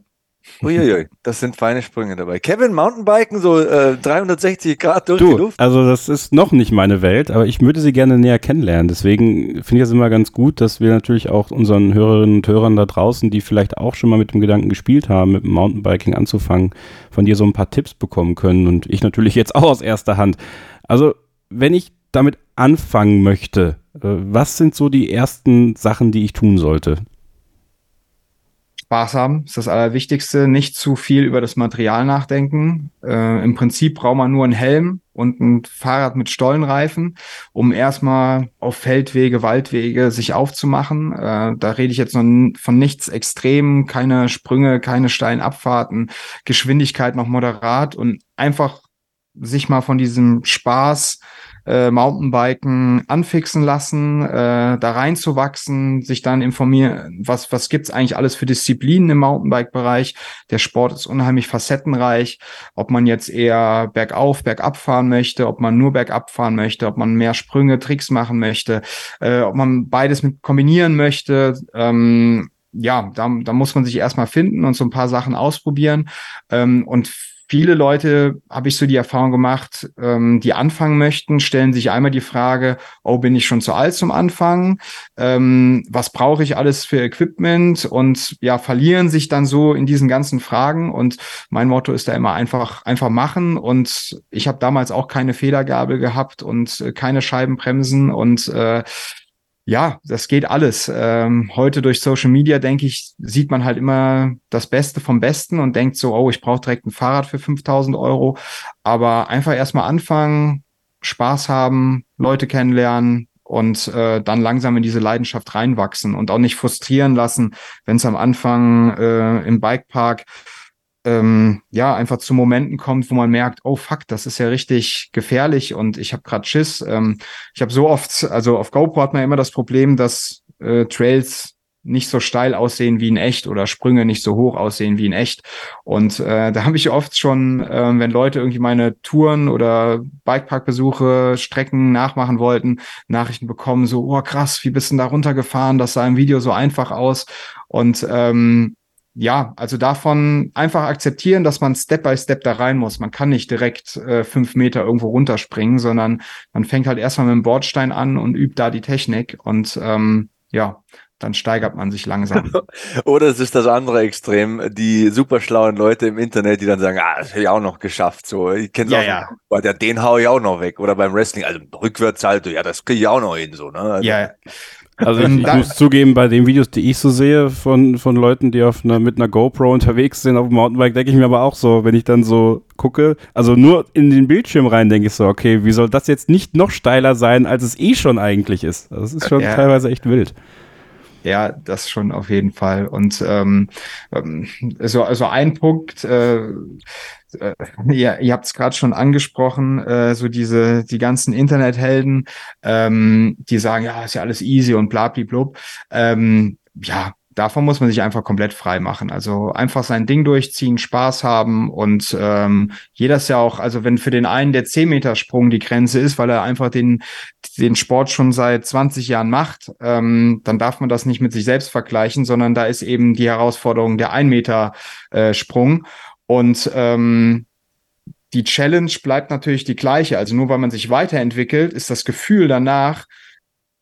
Uiuiui, das sind feine Sprünge dabei. Kevin, Mountainbiken, so äh, 360 Grad durch du, die Luft. Also das ist noch nicht meine Welt, aber ich würde sie gerne näher kennenlernen. Deswegen finde ich es immer ganz gut, dass wir natürlich auch unseren Hörerinnen und Hörern da draußen, die vielleicht auch schon mal mit dem Gedanken gespielt haben, mit dem Mountainbiking anzufangen, von dir so ein paar Tipps bekommen können. Und ich natürlich jetzt auch aus erster Hand. Also wenn ich damit anfangen möchte, äh, was sind so die ersten Sachen, die ich tun sollte? Spaß haben, ist das Allerwichtigste. Nicht zu viel über das Material nachdenken. Äh, Im Prinzip braucht man nur einen Helm und ein Fahrrad mit Stollenreifen, um erstmal auf Feldwege, Waldwege sich aufzumachen. Äh, da rede ich jetzt noch von nichts Extrem, keine Sprünge, keine steilen Abfahrten, Geschwindigkeit noch moderat und einfach sich mal von diesem Spaß äh, Mountainbiken anfixen lassen, äh, da reinzuwachsen, sich dann informieren, was, was gibt's eigentlich alles für Disziplinen im Mountainbike-Bereich. Der Sport ist unheimlich facettenreich, ob man jetzt eher bergauf, bergab fahren möchte, ob man nur bergab fahren möchte, ob man mehr Sprünge, Tricks machen möchte, äh, ob man beides mit kombinieren möchte. Ähm, ja, da, da muss man sich erstmal finden und so ein paar Sachen ausprobieren. Ähm, und viele Leute, habe ich so die Erfahrung gemacht, ähm, die anfangen möchten, stellen sich einmal die Frage, oh, bin ich schon zu alt zum Anfangen? Ähm, was brauche ich alles für Equipment? Und ja, verlieren sich dann so in diesen ganzen Fragen. Und mein Motto ist da immer einfach, einfach machen. Und ich habe damals auch keine Federgabel gehabt und äh, keine Scheibenbremsen und äh, ja, das geht alles. Ähm, heute durch Social Media, denke ich, sieht man halt immer das Beste vom Besten und denkt so, oh, ich brauche direkt ein Fahrrad für 5000 Euro. Aber einfach erstmal anfangen, Spaß haben, Leute kennenlernen und äh, dann langsam in diese Leidenschaft reinwachsen und auch nicht frustrieren lassen, wenn es am Anfang äh, im Bikepark ähm, ja einfach zu Momenten kommt, wo man merkt, oh fuck, das ist ja richtig gefährlich und ich habe gerade Schiss. Ähm, ich habe so oft, also auf GoPro hat man immer das Problem, dass äh, Trails nicht so steil aussehen wie in echt oder Sprünge nicht so hoch aussehen wie in echt. Und äh, da habe ich oft schon, äh, wenn Leute irgendwie meine Touren oder Bikeparkbesuche, Strecken nachmachen wollten, Nachrichten bekommen, so, oh krass, wie bist du da runtergefahren? Das sah im Video so einfach aus. Und ähm, ja, also davon einfach akzeptieren, dass man Step by Step da rein muss. Man kann nicht direkt äh, fünf Meter irgendwo runterspringen, sondern man fängt halt erstmal mit dem Bordstein an und übt da die Technik. Und ähm, ja, dann steigert man sich langsam. Oder es ist das andere Extrem, die super schlauen Leute im Internet, die dann sagen, ah, das hätte ich auch noch geschafft. So, ich kenne ja, auch, ja. ja, den hau ich auch noch weg. Oder beim Wrestling, also Rückwärtshalto, ja, das kriege ich auch noch hin. So, ne? Also, ja, also ich, ich muss zugeben, bei den Videos, die ich so sehe von, von Leuten, die auf einer, mit einer GoPro unterwegs sind auf dem Mountainbike, denke ich mir aber auch so, wenn ich dann so gucke, also nur in den Bildschirm rein, denke ich so, okay, wie soll das jetzt nicht noch steiler sein, als es eh schon eigentlich ist? Das ist schon ja. teilweise echt wild. Ja, das schon auf jeden Fall. Und ähm, ähm so also ein Punkt, äh, äh, ja, ihr habt es gerade schon angesprochen, äh, so diese, die ganzen Internethelden, ähm, die sagen, ja, ist ja alles easy und bla, bla, bla. Ähm, ja, davon muss man sich einfach komplett frei machen. Also einfach sein Ding durchziehen, Spaß haben und ähm, jeder ist ja auch, also wenn für den einen der 10-Meter-Sprung die Grenze ist, weil er einfach den, den Sport schon seit 20 Jahren macht, ähm, dann darf man das nicht mit sich selbst vergleichen, sondern da ist eben die Herausforderung der 1-Meter-Sprung. Äh, und ähm, die Challenge bleibt natürlich die gleiche. Also nur weil man sich weiterentwickelt, ist das Gefühl danach,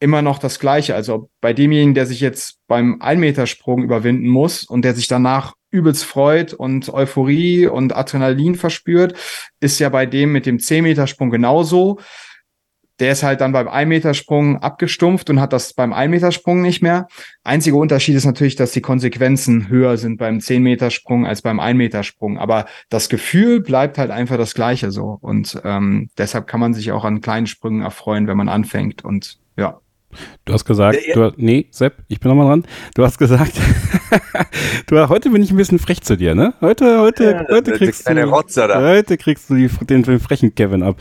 immer noch das Gleiche. Also bei demjenigen, der sich jetzt beim Einmetersprung überwinden muss und der sich danach übelst freut und Euphorie und Adrenalin verspürt, ist ja bei dem mit dem 10-Meter-Sprung genauso. Der ist halt dann beim 1-Meter-Sprung abgestumpft und hat das beim 1-Meter-Sprung nicht mehr. Einziger Unterschied ist natürlich, dass die Konsequenzen höher sind beim 10-Meter-Sprung als beim 1-Meter-Sprung. Aber das Gefühl bleibt halt einfach das gleiche so. Und ähm, deshalb kann man sich auch an kleinen Sprüngen erfreuen, wenn man anfängt. Und ja. Du hast gesagt, ja, ja. Du, nee, Sepp, ich bin nochmal dran. Du hast gesagt, du, heute bin ich ein bisschen frech zu dir, ne? Heute, heute, ja, heute kriegst du, Rotzer da. heute kriegst du die, den, den, frechen Kevin ab.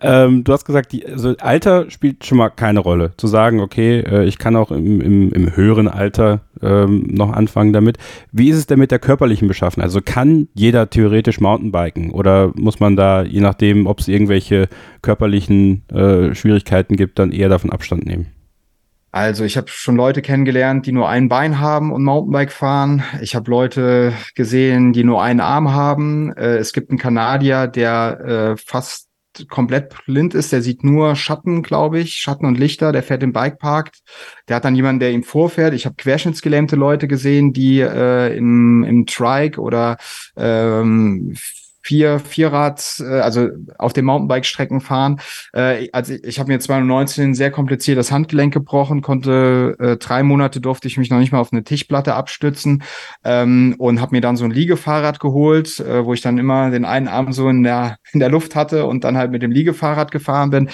Ähm, du hast gesagt, die, also Alter spielt schon mal keine Rolle. Zu sagen, okay, äh, ich kann auch im, im, im höheren Alter ähm, noch anfangen damit. Wie ist es denn mit der körperlichen Beschaffenheit? Also kann jeder theoretisch Mountainbiken oder muss man da, je nachdem, ob es irgendwelche körperlichen äh, Schwierigkeiten gibt, dann eher davon Abstand nehmen? Also ich habe schon Leute kennengelernt, die nur ein Bein haben und Mountainbike fahren. Ich habe Leute gesehen, die nur einen Arm haben. Äh, es gibt einen Kanadier, der äh, fast komplett blind ist. Der sieht nur Schatten, glaube ich, Schatten und Lichter. Der fährt im Bikepark. Der hat dann jemanden, der ihm vorfährt. Ich habe querschnittsgelähmte Leute gesehen, die äh, im, im Trike oder ähm, vier Vierrad, äh, also auf den Mountainbike-Strecken fahren. Äh, also ich, ich habe mir 2019 sehr kompliziert das Handgelenk gebrochen, konnte äh, drei Monate durfte ich mich noch nicht mal auf eine Tischplatte abstützen ähm, und habe mir dann so ein Liegefahrrad geholt, äh, wo ich dann immer den einen Arm so in der in der Luft hatte und dann halt mit dem Liegefahrrad gefahren bin.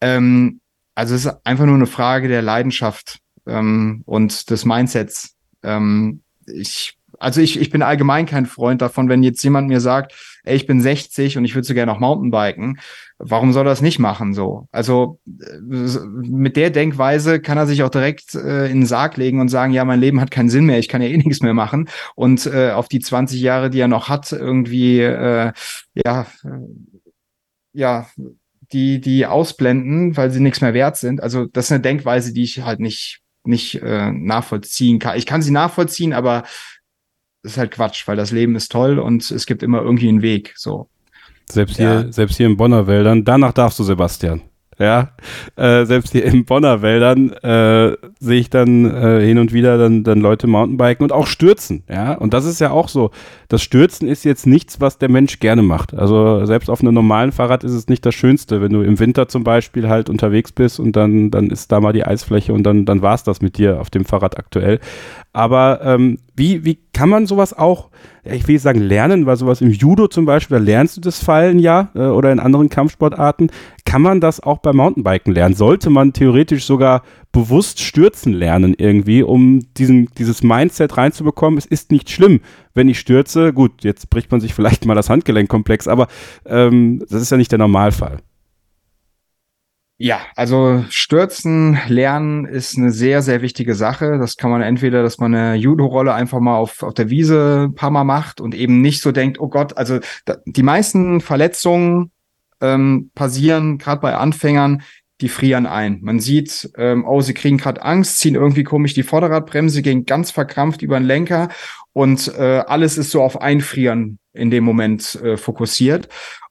Ähm, also es ist einfach nur eine Frage der Leidenschaft ähm, und des Mindsets. Ähm, ich also ich, ich bin allgemein kein Freund davon, wenn jetzt jemand mir sagt, ey, ich bin 60 und ich würde so gerne noch Mountainbiken. Warum soll er das nicht machen so? Also äh, mit der Denkweise kann er sich auch direkt äh, in den Sarg legen und sagen, ja, mein Leben hat keinen Sinn mehr, ich kann ja eh nichts mehr machen. Und äh, auf die 20 Jahre, die er noch hat, irgendwie, äh, ja, äh, ja, die, die ausblenden, weil sie nichts mehr wert sind. Also das ist eine Denkweise, die ich halt nicht, nicht äh, nachvollziehen kann. Ich kann sie nachvollziehen, aber ist halt Quatsch, weil das Leben ist toll und es gibt immer irgendwie einen Weg. So. Selbst ja. hier, selbst hier in Bonner Wäldern, danach darfst du, Sebastian. Ja, äh, selbst hier in Bonner Wäldern äh, sehe ich dann äh, hin und wieder dann, dann Leute Mountainbiken und auch stürzen. Ja, und das ist ja auch so. Das Stürzen ist jetzt nichts, was der Mensch gerne macht. Also selbst auf einem normalen Fahrrad ist es nicht das Schönste, wenn du im Winter zum Beispiel halt unterwegs bist und dann, dann ist da mal die Eisfläche und dann, dann war es das mit dir auf dem Fahrrad aktuell. Aber ähm, wie, wie kann man sowas auch, ich will sagen lernen, weil sowas im Judo zum Beispiel, da lernst du das Fallen ja äh, oder in anderen Kampfsportarten. Kann man das auch beim Mountainbiken lernen? Sollte man theoretisch sogar bewusst stürzen lernen irgendwie, um diesen, dieses Mindset reinzubekommen? Es ist nicht schlimm, wenn ich stürze. Gut, jetzt bricht man sich vielleicht mal das Handgelenk komplex, aber ähm, das ist ja nicht der Normalfall. Ja, also Stürzen lernen ist eine sehr, sehr wichtige Sache. Das kann man entweder, dass man eine Judo-Rolle einfach mal auf, auf der Wiese ein paar Mal macht und eben nicht so denkt, oh Gott, also da, die meisten Verletzungen ähm, passieren gerade bei Anfängern, die frieren ein. Man sieht, ähm, oh, sie kriegen gerade Angst, ziehen irgendwie komisch die Vorderradbremse, gehen ganz verkrampft über den Lenker und äh, alles ist so auf Einfrieren in dem Moment äh, fokussiert.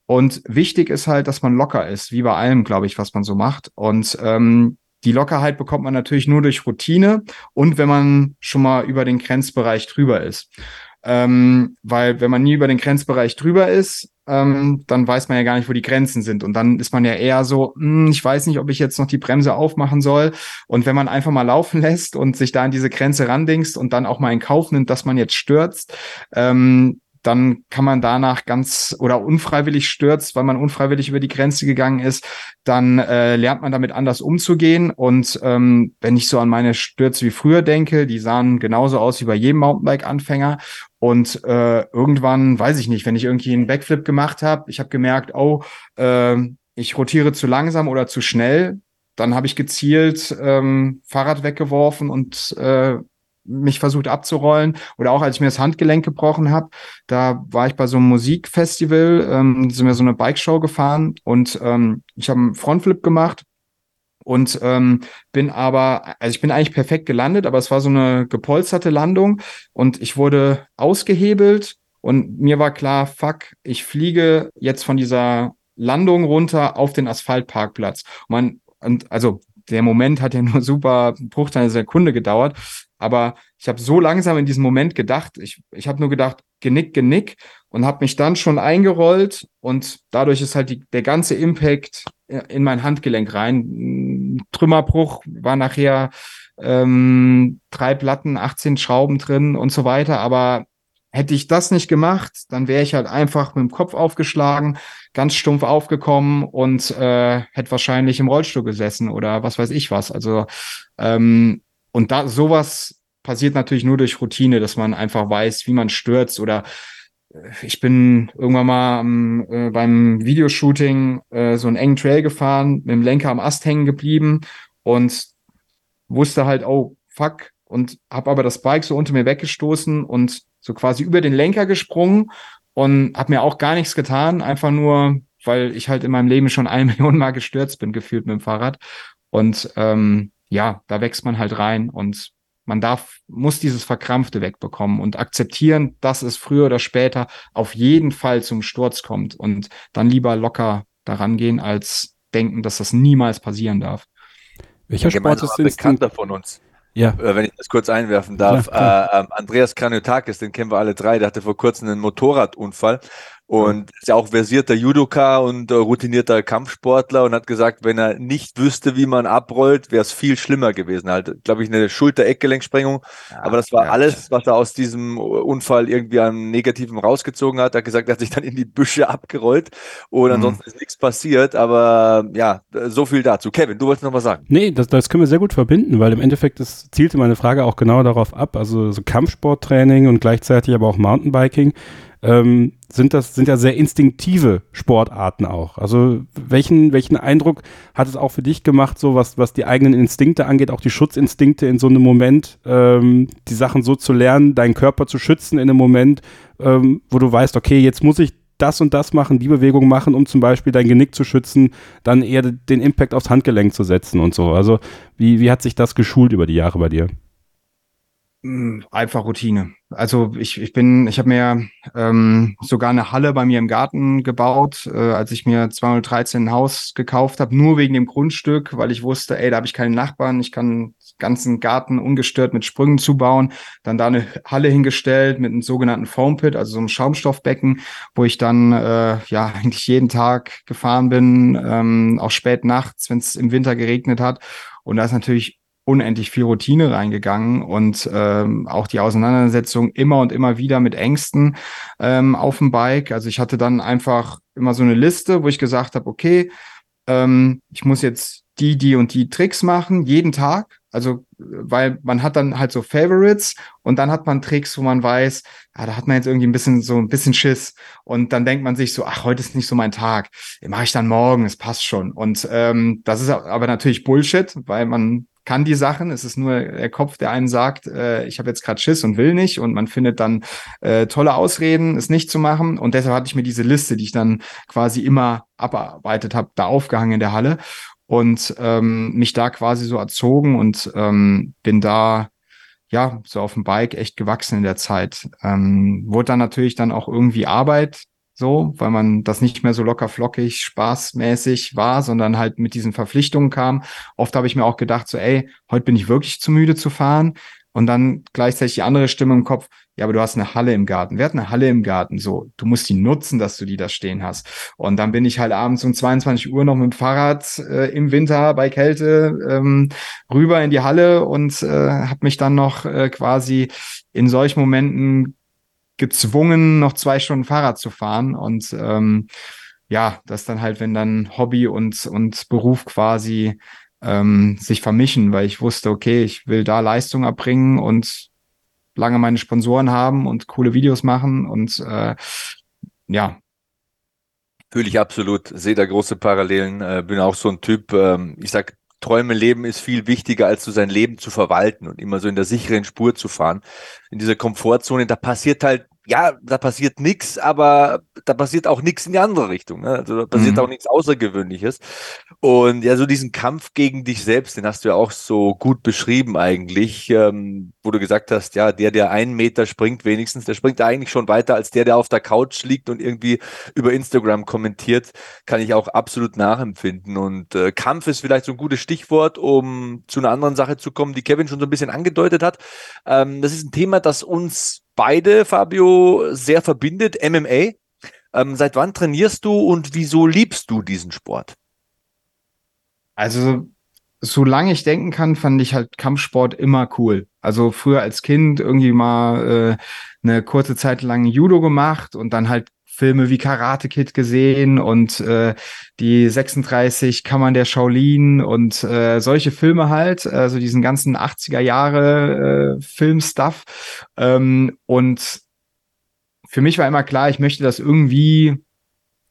Und wichtig ist halt, dass man locker ist, wie bei allem, glaube ich, was man so macht. Und ähm, die Lockerheit bekommt man natürlich nur durch Routine und wenn man schon mal über den Grenzbereich drüber ist. Ähm, weil wenn man nie über den Grenzbereich drüber ist, ähm, dann weiß man ja gar nicht, wo die Grenzen sind. Und dann ist man ja eher so, hm, ich weiß nicht, ob ich jetzt noch die Bremse aufmachen soll. Und wenn man einfach mal laufen lässt und sich da an diese Grenze randingst und dann auch mal in Kauf nimmt, dass man jetzt stürzt, ähm, dann kann man danach ganz oder unfreiwillig stürzt, weil man unfreiwillig über die Grenze gegangen ist, dann äh, lernt man damit anders umzugehen. Und ähm, wenn ich so an meine Stürze wie früher denke, die sahen genauso aus wie bei jedem Mountainbike-Anfänger. Und äh, irgendwann, weiß ich nicht, wenn ich irgendwie einen Backflip gemacht habe, ich habe gemerkt, oh, äh, ich rotiere zu langsam oder zu schnell, dann habe ich gezielt ähm, Fahrrad weggeworfen und äh, mich versucht abzurollen. Oder auch als ich mir das Handgelenk gebrochen habe, da war ich bei so einem Musikfestival, ähm, sind wir so eine Bikeshow gefahren und ähm, ich habe einen Frontflip gemacht und ähm, bin aber, also ich bin eigentlich perfekt gelandet, aber es war so eine gepolsterte Landung und ich wurde ausgehebelt und mir war klar, fuck, ich fliege jetzt von dieser Landung runter auf den Asphaltparkplatz. Und man, und also der Moment hat ja nur super Bruchteil einer Sekunde gedauert. Aber ich habe so langsam in diesem Moment gedacht, ich, ich habe nur gedacht, genick, genick und habe mich dann schon eingerollt und dadurch ist halt die, der ganze Impact in mein Handgelenk rein. Trümmerbruch war nachher ähm, drei Platten, 18 Schrauben drin und so weiter. Aber hätte ich das nicht gemacht, dann wäre ich halt einfach mit dem Kopf aufgeschlagen, ganz stumpf aufgekommen und äh, hätte wahrscheinlich im Rollstuhl gesessen oder was weiß ich was. Also ähm, und da sowas passiert natürlich nur durch Routine, dass man einfach weiß, wie man stürzt oder äh, ich bin irgendwann mal äh, beim Videoshooting äh, so einen engen Trail gefahren, mit dem Lenker am Ast hängen geblieben und wusste halt, oh, fuck, und habe aber das Bike so unter mir weggestoßen und so quasi über den Lenker gesprungen und habe mir auch gar nichts getan, einfach nur, weil ich halt in meinem Leben schon eine Million Mal gestürzt bin, gefühlt mit dem Fahrrad. Und ähm, ja, da wächst man halt rein und man darf, muss dieses Verkrampfte wegbekommen und akzeptieren, dass es früher oder später auf jeden Fall zum Sturz kommt und dann lieber locker daran gehen, als denken, dass das niemals passieren darf. Welcher Sport ist bekannter von uns? Ja. Äh, wenn ich das kurz einwerfen darf. Ja, äh, ähm, Andreas Kranjotakis, den kennen wir alle drei, der hatte vor kurzem einen Motorradunfall und ist ja auch versierter Judoka und äh, routinierter Kampfsportler und hat gesagt, wenn er nicht wüsste, wie man abrollt, wäre es viel schlimmer gewesen. Halt, glaube ich, eine Schulter-Eckgelenksprengung. Ja, Aber das war ja. alles, was er aus diesem Unfall irgendwie an Negativen rausgezogen hat. Er hat gesagt, er hat sich dann in die Büsche abgerollt und mhm. ansonsten ist nichts passiert. Aber ja, so viel dazu. Kevin, du wolltest noch was sagen. Nee, das, das können wir sehr gut verbinden, weil im Endeffekt das zielte meine Frage auch genau darauf ab. Also so Kampfsporttraining und gleichzeitig aber auch Mountainbiking ähm, sind das sind ja sehr instinktive Sportarten auch. Also welchen welchen Eindruck hat es auch für dich gemacht, so was was die eigenen Instinkte angeht, auch die Schutzinstinkte in so einem Moment, ähm, die Sachen so zu lernen, deinen Körper zu schützen in einem Moment, ähm, wo du weißt, okay, jetzt muss ich das und das machen, die Bewegung machen, um zum Beispiel dein Genick zu schützen, dann eher den Impact aufs Handgelenk zu setzen und so. Also wie wie hat sich das geschult über die Jahre bei dir? Hm, einfach Routine. Also ich, ich bin, ich habe mir ähm, sogar eine Halle bei mir im Garten gebaut, äh, als ich mir 213 ein Haus gekauft habe, nur wegen dem Grundstück, weil ich wusste, ey, da habe ich keinen Nachbarn, ich kann den ganzen Garten ungestört mit Sprüngen zubauen. Dann da eine Halle hingestellt mit einem sogenannten Foam Pit, also so einem Schaumstoffbecken, wo ich dann äh, ja eigentlich jeden Tag gefahren bin, ähm, auch spät nachts, wenn es im Winter geregnet hat. Und da ist natürlich unendlich viel Routine reingegangen und ähm, auch die Auseinandersetzung immer und immer wieder mit Ängsten ähm, auf dem Bike. Also ich hatte dann einfach immer so eine Liste, wo ich gesagt habe, okay, ähm, ich muss jetzt die, die und die Tricks machen, jeden Tag. Also, weil man hat dann halt so Favorites und dann hat man Tricks, wo man weiß, ja, da hat man jetzt irgendwie ein bisschen so ein bisschen Schiss. Und dann denkt man sich so, ach, heute ist nicht so mein Tag. Den mache ich dann morgen, es passt schon. Und ähm, das ist aber natürlich Bullshit, weil man kann die Sachen. Es ist nur der Kopf, der einen sagt, äh, ich habe jetzt gerade Schiss und will nicht. Und man findet dann äh, tolle Ausreden, es nicht zu machen. Und deshalb hatte ich mir diese Liste, die ich dann quasi immer abarbeitet habe, da aufgehangen in der Halle und ähm, mich da quasi so erzogen und ähm, bin da ja so auf dem Bike echt gewachsen in der Zeit. Ähm, wurde dann natürlich dann auch irgendwie Arbeit so, weil man das nicht mehr so locker flockig, spaßmäßig war, sondern halt mit diesen Verpflichtungen kam. Oft habe ich mir auch gedacht, so, ey, heute bin ich wirklich zu müde zu fahren. Und dann gleichzeitig die andere Stimme im Kopf, ja, aber du hast eine Halle im Garten. Wer hat eine Halle im Garten? So, du musst die nutzen, dass du die da stehen hast. Und dann bin ich halt abends um 22 Uhr noch mit dem Fahrrad äh, im Winter bei Kälte ähm, rüber in die Halle und äh, habe mich dann noch äh, quasi in solchen Momenten gezwungen, noch zwei Stunden Fahrrad zu fahren. Und ähm, ja, das dann halt, wenn dann Hobby und, und Beruf quasi ähm, sich vermischen, weil ich wusste, okay, ich will da Leistung erbringen und lange meine Sponsoren haben und coole Videos machen und äh, ja. Fühle ich absolut, sehe da große Parallelen, äh, bin auch so ein Typ, ähm, ich sag, Träume leben ist viel wichtiger, als so sein Leben zu verwalten und immer so in der sicheren Spur zu fahren. In dieser Komfortzone, da passiert halt ja, da passiert nichts, aber da passiert auch nichts in die andere Richtung. Ne? Also da passiert mhm. auch nichts Außergewöhnliches. Und ja, so diesen Kampf gegen dich selbst, den hast du ja auch so gut beschrieben eigentlich, ähm, wo du gesagt hast, ja, der, der einen Meter springt wenigstens, der springt eigentlich schon weiter als der, der auf der Couch liegt und irgendwie über Instagram kommentiert, kann ich auch absolut nachempfinden. Und äh, Kampf ist vielleicht so ein gutes Stichwort, um zu einer anderen Sache zu kommen, die Kevin schon so ein bisschen angedeutet hat. Ähm, das ist ein Thema, das uns beide, Fabio, sehr verbindet, MMA. Ähm, seit wann trainierst du und wieso liebst du diesen Sport? Also, solange ich denken kann, fand ich halt Kampfsport immer cool. Also früher als Kind irgendwie mal äh, eine kurze Zeit lang Judo gemacht und dann halt Filme wie Karate Kid gesehen und äh, die 36 Kammern der Shaolin und äh, solche Filme halt, also diesen ganzen 80er Jahre äh, Filmstuff. Ähm, und für mich war immer klar, ich möchte das irgendwie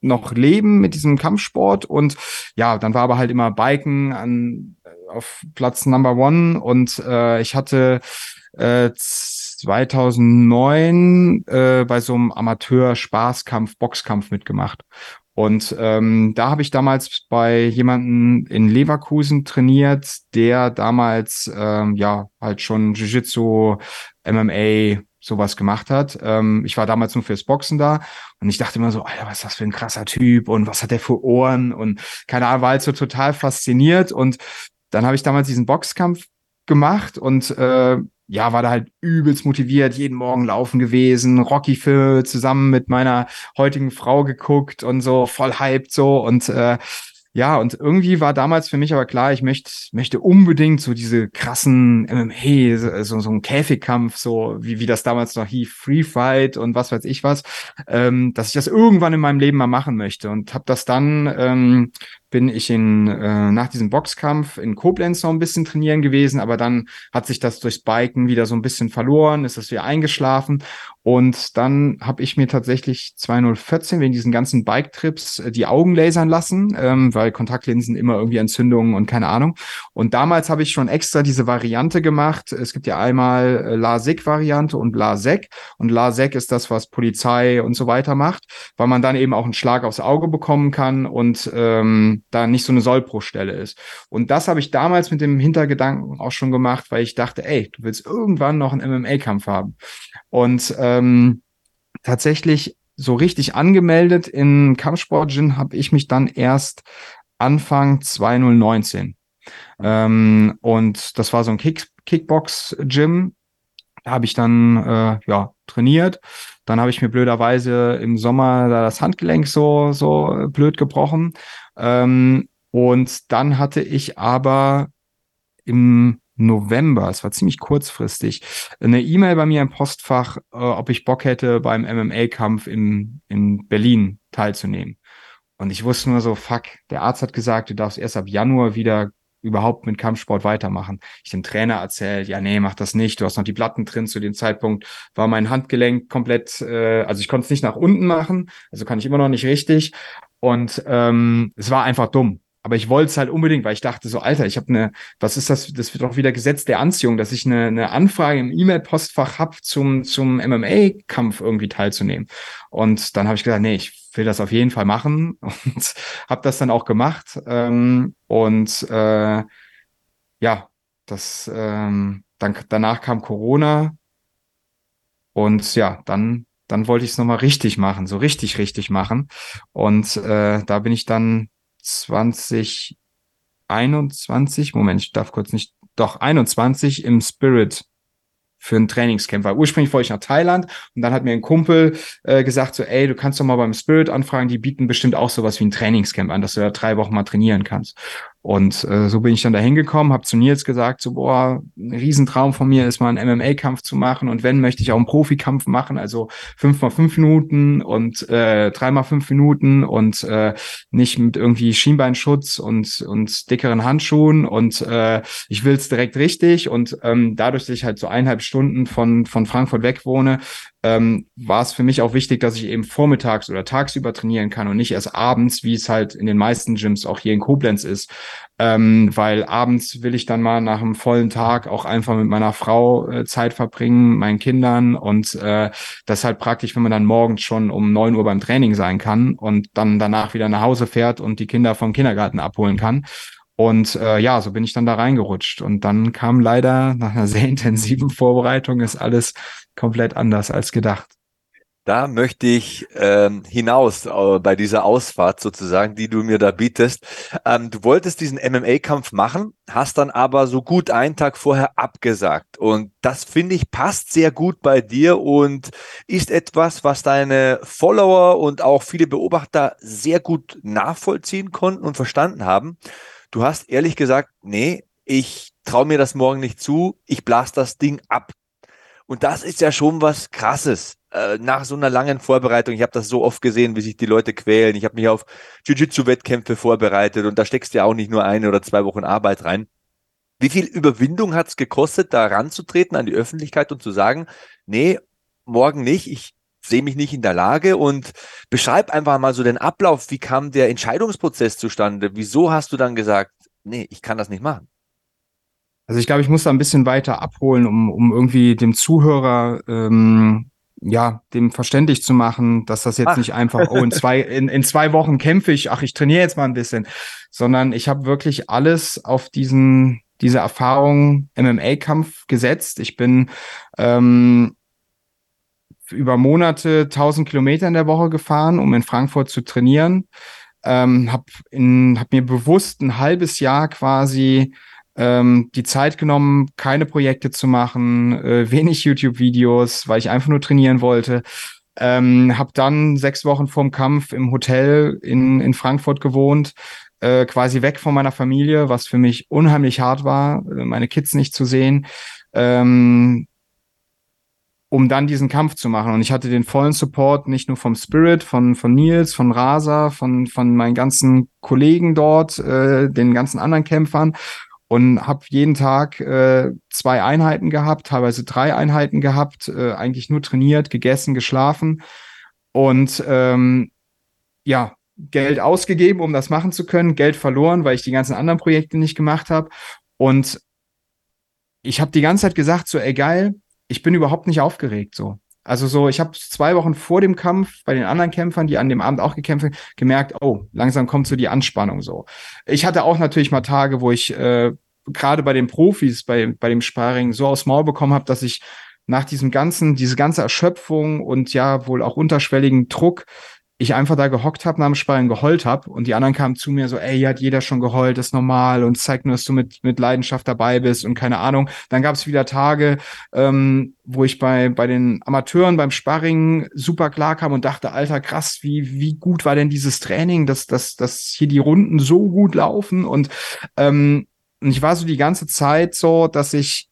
noch leben mit diesem Kampfsport und ja, dann war aber halt immer Biken an auf Platz Number One und äh, ich hatte äh, 2009 äh, bei so einem Amateur-Spaßkampf, Boxkampf mitgemacht. Und ähm, da habe ich damals bei jemanden in Leverkusen trainiert, der damals ähm, ja halt schon Jiu-Jitsu, MMA, sowas gemacht hat. Ähm, ich war damals nur fürs Boxen da und ich dachte immer so, Alter, was ist das für ein krasser Typ und was hat der für Ohren und keine Ahnung, war halt so total fasziniert und dann habe ich damals diesen Boxkampf gemacht und äh, ja, war da halt übelst motiviert, jeden Morgen laufen gewesen, Rocky-Filme zusammen mit meiner heutigen Frau geguckt und so, voll hyped so und äh, ja, und irgendwie war damals für mich aber klar, ich möchte, möchte unbedingt so diese krassen MMA, so, so ein Käfigkampf, so wie, wie das damals noch hieß, Free Fight und was weiß ich was, ähm, dass ich das irgendwann in meinem Leben mal machen möchte und habe das dann ähm, bin ich in, äh, nach diesem Boxkampf in Koblenz noch ein bisschen trainieren gewesen, aber dann hat sich das durchs Biken wieder so ein bisschen verloren, ist das wieder eingeschlafen. Und dann habe ich mir tatsächlich 2014 wegen diesen ganzen Bike-Trips äh, die Augen lasern lassen, ähm, weil Kontaktlinsen immer irgendwie Entzündungen und keine Ahnung. Und damals habe ich schon extra diese Variante gemacht. Es gibt ja einmal äh, LASIK-Variante und LASEK. Und LASEK ist das, was Polizei und so weiter macht, weil man dann eben auch einen Schlag aufs Auge bekommen kann und ähm, da nicht so eine Sollbruchstelle ist. Und das habe ich damals mit dem Hintergedanken auch schon gemacht, weil ich dachte, ey, du willst irgendwann noch einen MMA-Kampf haben. Und ähm, tatsächlich so richtig angemeldet in Kampfsport-Gym habe ich mich dann erst Anfang 2019. Ähm, und das war so ein Kick Kickbox-Gym. Da habe ich dann äh, ja trainiert. Dann habe ich mir blöderweise im Sommer da das Handgelenk so so blöd gebrochen ähm, und dann hatte ich aber im November, es war ziemlich kurzfristig, eine E-Mail bei mir im Postfach, äh, ob ich Bock hätte, beim MMA-Kampf in, in Berlin teilzunehmen. Und ich wusste nur so, fuck, der Arzt hat gesagt, du darfst erst ab Januar wieder überhaupt mit Kampfsport weitermachen. Ich dem Trainer erzählt, ja, nee, mach das nicht. Du hast noch die Platten drin. Zu dem Zeitpunkt war mein Handgelenk komplett, äh, also ich konnte es nicht nach unten machen, also kann ich immer noch nicht richtig. Und ähm, es war einfach dumm. Aber ich wollte es halt unbedingt, weil ich dachte so, Alter, ich habe eine, was ist das? Das wird doch wieder Gesetz der Anziehung, dass ich eine, eine Anfrage im E-Mail-Postfach habe, zum, zum MMA-Kampf irgendwie teilzunehmen. Und dann habe ich gesagt, nee, ich will das auf jeden Fall machen und habe das dann auch gemacht. Ähm, und äh, ja, das ähm, dann danach kam Corona und ja, dann dann wollte ich es nochmal richtig machen, so richtig, richtig machen. Und äh, da bin ich dann 2021, Moment, ich darf kurz nicht, doch 21 im Spirit für ein Trainingscamp, weil ursprünglich wollte ich nach Thailand und dann hat mir ein Kumpel äh, gesagt so, ey, du kannst doch mal beim Spirit anfragen, die bieten bestimmt auch sowas wie ein Trainingscamp an, dass du da drei Wochen mal trainieren kannst. Und äh, so bin ich dann da hingekommen, habe zu Nils gesagt, so, boah, ein Riesentraum von mir ist mal einen MMA-Kampf zu machen und wenn, möchte ich auch einen Profikampf machen, also fünf mal fünf Minuten und äh, drei mal fünf Minuten und äh, nicht mit irgendwie Schienbeinschutz und, und dickeren Handschuhen und äh, ich will's direkt richtig und ähm, dadurch, dass ich halt so eineinhalb Stunden von, von Frankfurt weg wohne, ähm, war es für mich auch wichtig, dass ich eben vormittags oder tagsüber trainieren kann und nicht erst abends, wie es halt in den meisten Gyms auch hier in Koblenz ist. Ähm, weil abends will ich dann mal nach einem vollen Tag auch einfach mit meiner Frau äh, Zeit verbringen, meinen Kindern und äh, das ist halt praktisch, wenn man dann morgens schon um neun Uhr beim Training sein kann und dann danach wieder nach Hause fährt und die Kinder vom Kindergarten abholen kann. Und äh, ja, so bin ich dann da reingerutscht. Und dann kam leider nach einer sehr intensiven Vorbereitung ist alles komplett anders als gedacht. Da möchte ich ähm, hinaus äh, bei dieser Ausfahrt sozusagen, die du mir da bietest. Ähm, du wolltest diesen MMA-Kampf machen, hast dann aber so gut einen Tag vorher abgesagt. Und das finde ich passt sehr gut bei dir und ist etwas, was deine Follower und auch viele Beobachter sehr gut nachvollziehen konnten und verstanden haben. Du hast ehrlich gesagt, nee, ich traue mir das morgen nicht zu, ich blas das Ding ab. Und das ist ja schon was Krasses äh, nach so einer langen Vorbereitung. Ich habe das so oft gesehen, wie sich die Leute quälen. Ich habe mich auf Jiu-Jitsu-Wettkämpfe vorbereitet und da steckst du ja auch nicht nur eine oder zwei Wochen Arbeit rein. Wie viel Überwindung hat es gekostet, da ranzutreten an die Öffentlichkeit und zu sagen, nee, morgen nicht, ich sehe mich nicht in der Lage und beschreib einfach mal so den Ablauf. Wie kam der Entscheidungsprozess zustande? Wieso hast du dann gesagt, nee, ich kann das nicht machen? Also ich glaube, ich muss da ein bisschen weiter abholen, um, um irgendwie dem Zuhörer ähm, ja, dem verständlich zu machen, dass das jetzt ach. nicht einfach, oh, in zwei, in, in zwei Wochen kämpfe ich, ach, ich trainiere jetzt mal ein bisschen, sondern ich habe wirklich alles auf diesen, diese Erfahrung MMA-Kampf gesetzt. Ich bin ähm, über Monate 1000 Kilometer in der Woche gefahren, um in Frankfurt zu trainieren. Ähm, hab, in, hab mir bewusst ein halbes Jahr quasi ähm, die Zeit genommen, keine Projekte zu machen, äh, wenig YouTube-Videos, weil ich einfach nur trainieren wollte. Ähm, habe dann sechs Wochen vorm Kampf im Hotel in, in Frankfurt gewohnt, äh, quasi weg von meiner Familie, was für mich unheimlich hart war, äh, meine Kids nicht zu sehen. Ähm, um dann diesen Kampf zu machen. Und ich hatte den vollen Support nicht nur vom Spirit, von, von Nils, von Rasa, von, von meinen ganzen Kollegen dort, äh, den ganzen anderen Kämpfern. Und habe jeden Tag äh, zwei Einheiten gehabt, teilweise drei Einheiten gehabt, äh, eigentlich nur trainiert, gegessen, geschlafen. Und ähm, ja, Geld ausgegeben, um das machen zu können, Geld verloren, weil ich die ganzen anderen Projekte nicht gemacht habe und ich habe die ganze Zeit gesagt, so, ey geil, ich bin überhaupt nicht aufgeregt so. Also so, ich habe zwei Wochen vor dem Kampf bei den anderen Kämpfern, die an dem Abend auch gekämpft haben, gemerkt, oh, langsam kommt so die Anspannung so. Ich hatte auch natürlich mal Tage, wo ich äh, gerade bei den Profis, bei, bei dem Sparring so aus Maul bekommen habe, dass ich nach diesem ganzen, diese ganze Erschöpfung und ja wohl auch unterschwelligen Druck ich einfach da gehockt habe, nach dem Sparring geheult habe und die anderen kamen zu mir so, ey, hier hat jeder schon geheult, ist normal und zeigt nur, dass du mit, mit Leidenschaft dabei bist und keine Ahnung. Dann gab es wieder Tage, ähm, wo ich bei, bei den Amateuren beim Sparring super klar kam und dachte, alter, krass, wie, wie gut war denn dieses Training, dass, dass, dass hier die Runden so gut laufen und ähm, ich war so die ganze Zeit so, dass ich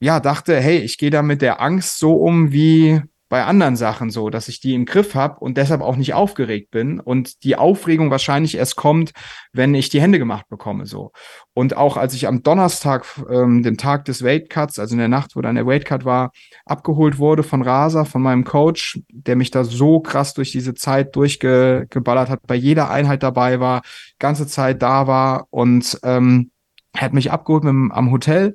ja dachte, hey, ich gehe da mit der Angst so um, wie bei anderen Sachen so, dass ich die im Griff habe und deshalb auch nicht aufgeregt bin und die Aufregung wahrscheinlich erst kommt, wenn ich die Hände gemacht bekomme so. Und auch als ich am Donnerstag, ähm, dem Tag des Weight Cuts, also in der Nacht, wo dann der Weight Cut war, abgeholt wurde von Rasa, von meinem Coach, der mich da so krass durch diese Zeit durchgeballert hat, bei jeder Einheit dabei war, ganze Zeit da war und ähm, hat mich abgeholt mit, am Hotel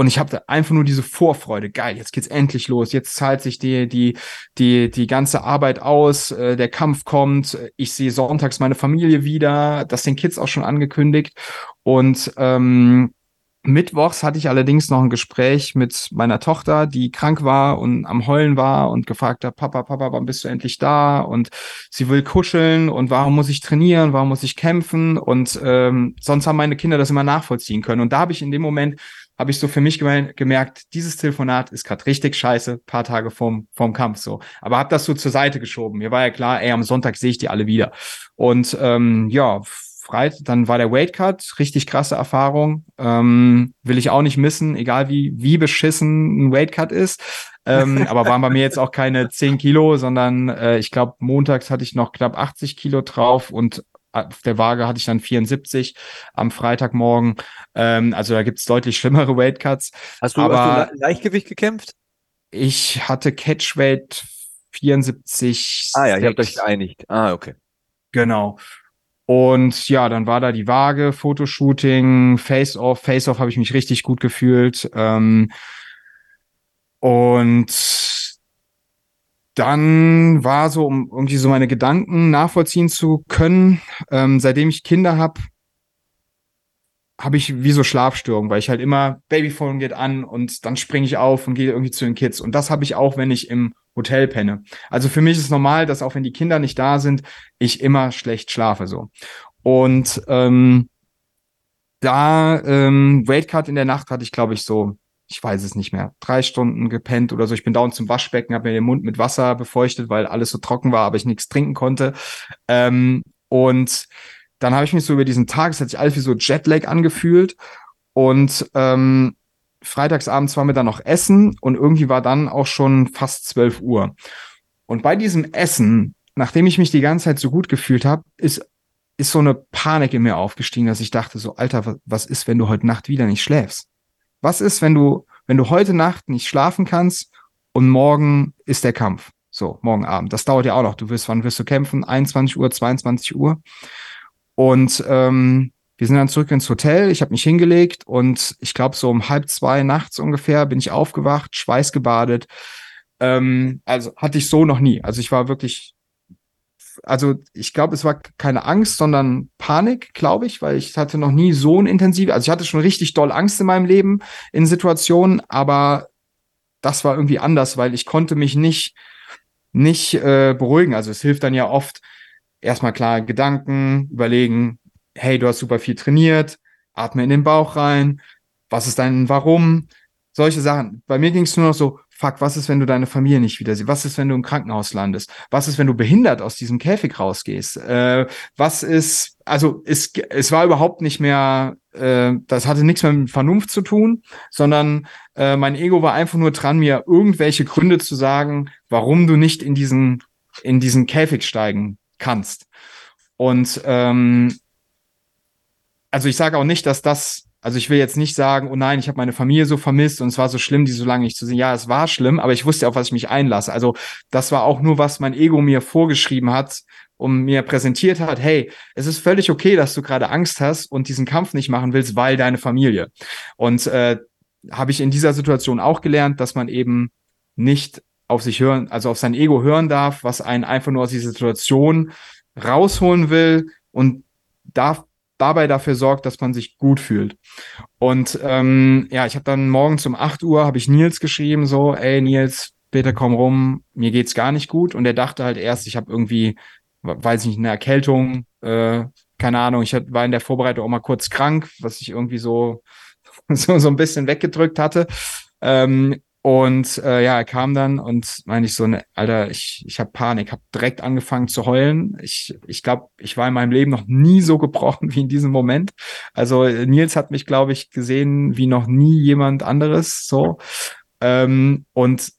und ich habe einfach nur diese Vorfreude. Geil, jetzt geht's endlich los. Jetzt zahlt sich die, die, die, die ganze Arbeit aus. Äh, der Kampf kommt. Ich sehe sonntags meine Familie wieder. Das den Kids auch schon angekündigt. Und ähm, Mittwochs hatte ich allerdings noch ein Gespräch mit meiner Tochter, die krank war und am Heulen war und gefragt hat, Papa, Papa, wann bist du endlich da? Und sie will kuscheln und warum muss ich trainieren? Warum muss ich kämpfen? Und ähm, sonst haben meine Kinder das immer nachvollziehen können. Und da habe ich in dem Moment habe ich so für mich gemerkt, dieses Telefonat ist gerade richtig scheiße, paar Tage vorm, vorm Kampf so. Aber habe das so zur Seite geschoben. Mir war ja klar, ey, am Sonntag sehe ich die alle wieder. Und ähm, ja, Freit, dann war der Weight Cut, richtig krasse Erfahrung. Ähm, will ich auch nicht missen, egal wie, wie beschissen ein Weight Cut ist. ähm, aber waren bei mir jetzt auch keine 10 Kilo, sondern äh, ich glaube, montags hatte ich noch knapp 80 Kilo drauf und auf der Waage hatte ich dann 74 am Freitagmorgen. Ähm, also da gibt es deutlich schlimmere Weightcuts. Hast du, Aber hast du Le Leichtgewicht gekämpft? Ich hatte Catchweight 74. Ah ja, ihr habt euch geeinigt. Ah, okay. Genau. Und ja, dann war da die Waage, Fotoshooting, Face-Off. Face-Off habe ich mich richtig gut gefühlt. Ähm, und dann war so, um irgendwie so meine Gedanken nachvollziehen zu können, ähm, seitdem ich Kinder habe, habe ich wie so Schlafstörungen, weil ich halt immer Babyphone geht an und dann springe ich auf und gehe irgendwie zu den Kids. Und das habe ich auch, wenn ich im Hotel penne. Also für mich ist normal, dass auch wenn die Kinder nicht da sind, ich immer schlecht schlafe so. Und ähm, da ähm, Weightcut in der Nacht hatte ich, glaube ich, so ich weiß es nicht mehr, drei Stunden gepennt oder so. Ich bin dauernd zum Waschbecken, habe mir den Mund mit Wasser befeuchtet, weil alles so trocken war, aber ich nichts trinken konnte. Ähm, und dann habe ich mich so über diesen Tag, es hat sich alles wie so Jetlag angefühlt. Und ähm, freitagsabends waren wir dann noch essen und irgendwie war dann auch schon fast 12 Uhr. Und bei diesem Essen, nachdem ich mich die ganze Zeit so gut gefühlt habe, ist, ist so eine Panik in mir aufgestiegen, dass ich dachte so, Alter, was ist, wenn du heute Nacht wieder nicht schläfst? Was ist, wenn du, wenn du heute Nacht nicht schlafen kannst und morgen ist der Kampf? So, morgen Abend. Das dauert ja auch noch. Du wirst, wann wirst du kämpfen? 21 Uhr, 22 Uhr. Und ähm, wir sind dann zurück ins Hotel. Ich habe mich hingelegt und ich glaube, so um halb zwei nachts ungefähr bin ich aufgewacht, schweißgebadet. Ähm, also hatte ich so noch nie. Also ich war wirklich also ich glaube, es war keine Angst, sondern Panik, glaube ich, weil ich hatte noch nie so ein intensiv, also ich hatte schon richtig doll Angst in meinem Leben in Situationen, aber das war irgendwie anders, weil ich konnte mich nicht nicht äh, beruhigen. Also es hilft dann ja oft erstmal klar Gedanken überlegen, hey, du hast super viel trainiert, atme in den Bauch rein, was ist dein Warum? Solche Sachen. Bei mir ging es nur noch so, fuck, was ist, wenn du deine Familie nicht wieder siehst? Was ist, wenn du im Krankenhaus landest? Was ist, wenn du behindert aus diesem Käfig rausgehst? Äh, was ist, also es, es war überhaupt nicht mehr, äh, das hatte nichts mehr mit Vernunft zu tun, sondern äh, mein Ego war einfach nur dran, mir irgendwelche Gründe zu sagen, warum du nicht in diesen, in diesen Käfig steigen kannst. Und ähm, also ich sage auch nicht, dass das also ich will jetzt nicht sagen, oh nein, ich habe meine Familie so vermisst und es war so schlimm, die so lange nicht zu sehen. Ja, es war schlimm, aber ich wusste auch, was ich mich einlasse. Also das war auch nur, was mein Ego mir vorgeschrieben hat und mir präsentiert hat, hey, es ist völlig okay, dass du gerade Angst hast und diesen Kampf nicht machen willst, weil deine Familie. Und äh, habe ich in dieser Situation auch gelernt, dass man eben nicht auf sich hören, also auf sein Ego hören darf, was einen einfach nur aus dieser Situation rausholen will und darf dabei dafür sorgt, dass man sich gut fühlt. Und ähm, ja, ich habe dann morgens um 8 Uhr habe ich Nils geschrieben, so, ey Nils, bitte komm rum, mir geht's gar nicht gut. Und er dachte halt erst, ich habe irgendwie, weiß nicht, eine Erkältung, äh, keine Ahnung, ich war in der Vorbereitung auch mal kurz krank, was ich irgendwie so, so, so ein bisschen weggedrückt hatte. Ähm, und äh, ja, er kam dann und meine ich so, ne, Alter, ich, ich habe Panik, habe direkt angefangen zu heulen. Ich, ich glaube, ich war in meinem Leben noch nie so gebrochen wie in diesem Moment. Also Nils hat mich, glaube ich, gesehen wie noch nie jemand anderes. So. Ähm, und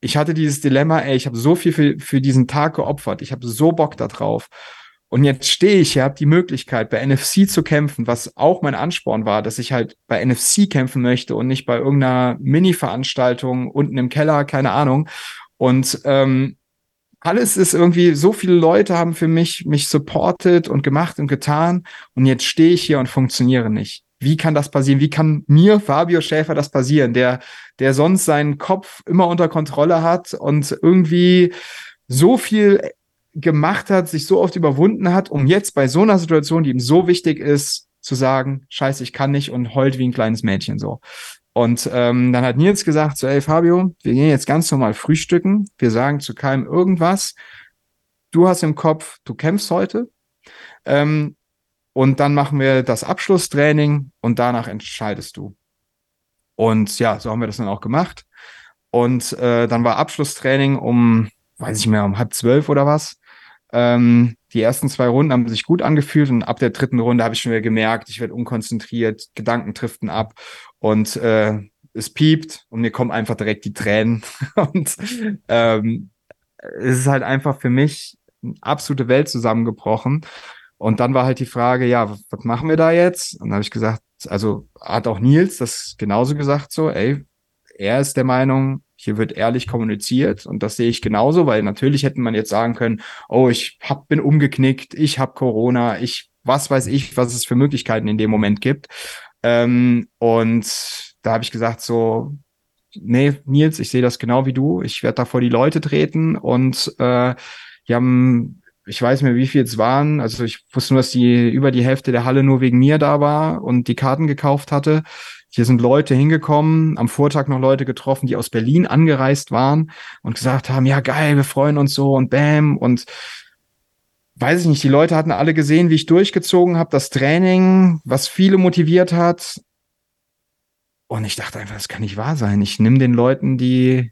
ich hatte dieses Dilemma, ey, ich habe so viel für, für diesen Tag geopfert, ich habe so Bock da drauf. Und jetzt stehe ich hier, habe die Möglichkeit, bei NFC zu kämpfen, was auch mein Ansporn war, dass ich halt bei NFC kämpfen möchte und nicht bei irgendeiner Mini-Veranstaltung unten im Keller, keine Ahnung. Und ähm, alles ist irgendwie, so viele Leute haben für mich mich supported und gemacht und getan. Und jetzt stehe ich hier und funktioniere nicht. Wie kann das passieren? Wie kann mir, Fabio Schäfer, das passieren, der, der sonst seinen Kopf immer unter Kontrolle hat und irgendwie so viel gemacht hat, sich so oft überwunden hat, um jetzt bei so einer Situation, die ihm so wichtig ist, zu sagen, scheiße, ich kann nicht und heult wie ein kleines Mädchen so. Und ähm, dann hat Nils gesagt, so, ey Fabio, wir gehen jetzt ganz normal frühstücken. Wir sagen zu keinem irgendwas. Du hast im Kopf, du kämpfst heute. Ähm, und dann machen wir das Abschlusstraining und danach entscheidest du. Und ja, so haben wir das dann auch gemacht. Und äh, dann war Abschlusstraining um, weiß ich mehr, um halb zwölf oder was. Ähm, die ersten zwei Runden haben sich gut angefühlt und ab der dritten Runde habe ich schon wieder gemerkt, ich werde unkonzentriert, Gedanken driften ab und äh, es piept und mir kommen einfach direkt die Tränen. und ähm, es ist halt einfach für mich eine absolute Welt zusammengebrochen. Und dann war halt die Frage, ja, was machen wir da jetzt? Und dann habe ich gesagt, also hat auch Nils das genauso gesagt, so, ey, er ist der Meinung, hier wird ehrlich kommuniziert und das sehe ich genauso, weil natürlich hätte man jetzt sagen können, oh, ich hab, bin umgeknickt, ich habe Corona, ich was weiß ich, was es für Möglichkeiten in dem Moment gibt. Ähm, und da habe ich gesagt so, nee, Nils, ich sehe das genau wie du. Ich werde da vor die Leute treten und äh, die haben ich weiß mehr, wie viel es waren. Also ich wusste nur, dass die über die Hälfte der Halle nur wegen mir da war und die Karten gekauft hatte. Hier sind Leute hingekommen, am Vortag noch Leute getroffen, die aus Berlin angereist waren und gesagt haben, ja geil, wir freuen uns so und bam und weiß ich nicht, die Leute hatten alle gesehen, wie ich durchgezogen habe, das Training, was viele motiviert hat. Und ich dachte einfach, das kann nicht wahr sein. Ich nehme den Leuten die,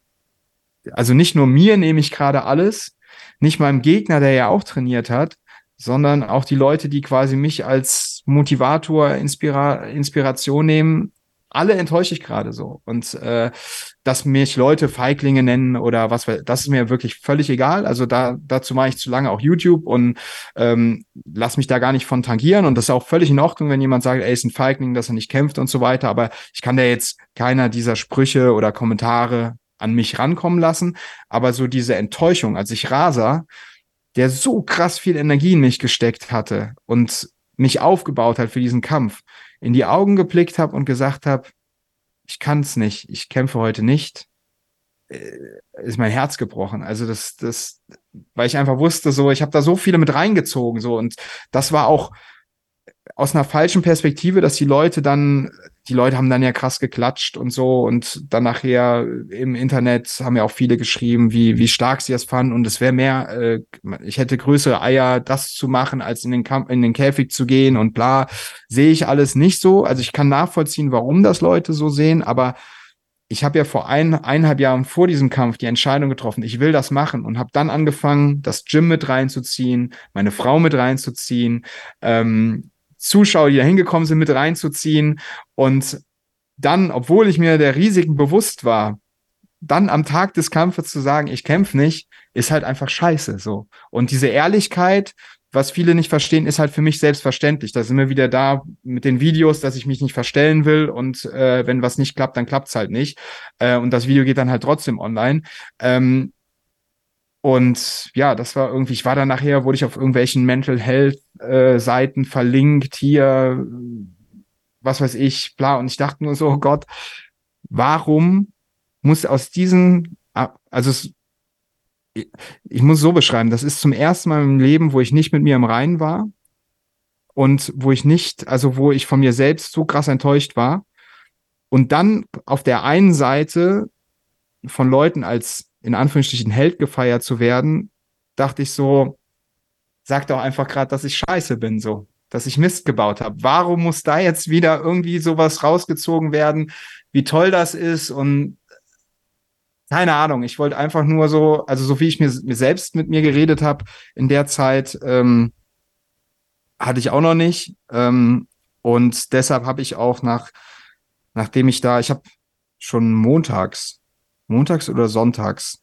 also nicht nur mir nehme ich gerade alles, nicht meinem Gegner, der ja auch trainiert hat, sondern auch die Leute, die quasi mich als Motivator, Inspira Inspiration nehmen, alle enttäusche ich gerade so. Und äh, dass mich Leute Feiglinge nennen oder was, das ist mir wirklich völlig egal. Also da dazu mache ich zu lange auch YouTube und ähm, lass mich da gar nicht von tangieren. Und das ist auch völlig in Ordnung, wenn jemand sagt, ey, ist ein Feigling, dass er nicht kämpft und so weiter. Aber ich kann da jetzt keiner dieser Sprüche oder Kommentare an mich rankommen lassen. Aber so diese Enttäuschung, als ich Rasa, der so krass viel Energie in mich gesteckt hatte und mich aufgebaut hat für diesen Kampf, in die Augen geblickt habe und gesagt habe, ich kann es nicht, ich kämpfe heute nicht, äh, ist mein Herz gebrochen. Also das, das, weil ich einfach wusste, so, ich habe da so viele mit reingezogen, so und das war auch aus einer falschen Perspektive, dass die Leute dann, die Leute haben dann ja krass geklatscht und so und dann nachher im Internet haben ja auch viele geschrieben, wie, wie stark sie das fanden und es wäre mehr, äh, ich hätte größere Eier, das zu machen, als in den, Kamp in den Käfig zu gehen und bla, sehe ich alles nicht so. Also ich kann nachvollziehen, warum das Leute so sehen, aber ich habe ja vor ein, eineinhalb Jahren vor diesem Kampf die Entscheidung getroffen, ich will das machen und habe dann angefangen, das Gym mit reinzuziehen, meine Frau mit reinzuziehen, ähm, Zuschauer, die da hingekommen sind, mit reinzuziehen und dann, obwohl ich mir der Risiken bewusst war, dann am Tag des Kampfes zu sagen, ich kämpfe nicht, ist halt einfach scheiße so. Und diese Ehrlichkeit, was viele nicht verstehen, ist halt für mich selbstverständlich. Da sind wir wieder da mit den Videos, dass ich mich nicht verstellen will und äh, wenn was nicht klappt, dann klappt's halt nicht. Äh, und das Video geht dann halt trotzdem online. Ähm, und ja, das war irgendwie, ich war dann nachher, wurde ich auf irgendwelchen Mental Health äh, Seiten verlinkt, hier, was weiß ich, bla. Und ich dachte nur so, oh Gott, warum muss aus diesen, also es, ich muss so beschreiben, das ist zum ersten Mal im Leben, wo ich nicht mit mir im Reinen war und wo ich nicht, also wo ich von mir selbst so krass enttäuscht war. Und dann auf der einen Seite von Leuten als in Anführungsstrichen Held gefeiert zu werden, dachte ich so, sag doch einfach gerade, dass ich scheiße bin, so, dass ich Mist gebaut habe. Warum muss da jetzt wieder irgendwie sowas rausgezogen werden, wie toll das ist und keine Ahnung, ich wollte einfach nur so, also so wie ich mir, mir selbst mit mir geredet habe in der Zeit, ähm, hatte ich auch noch nicht. Ähm, und deshalb habe ich auch nach, nachdem ich da, ich habe schon montags montags oder sonntags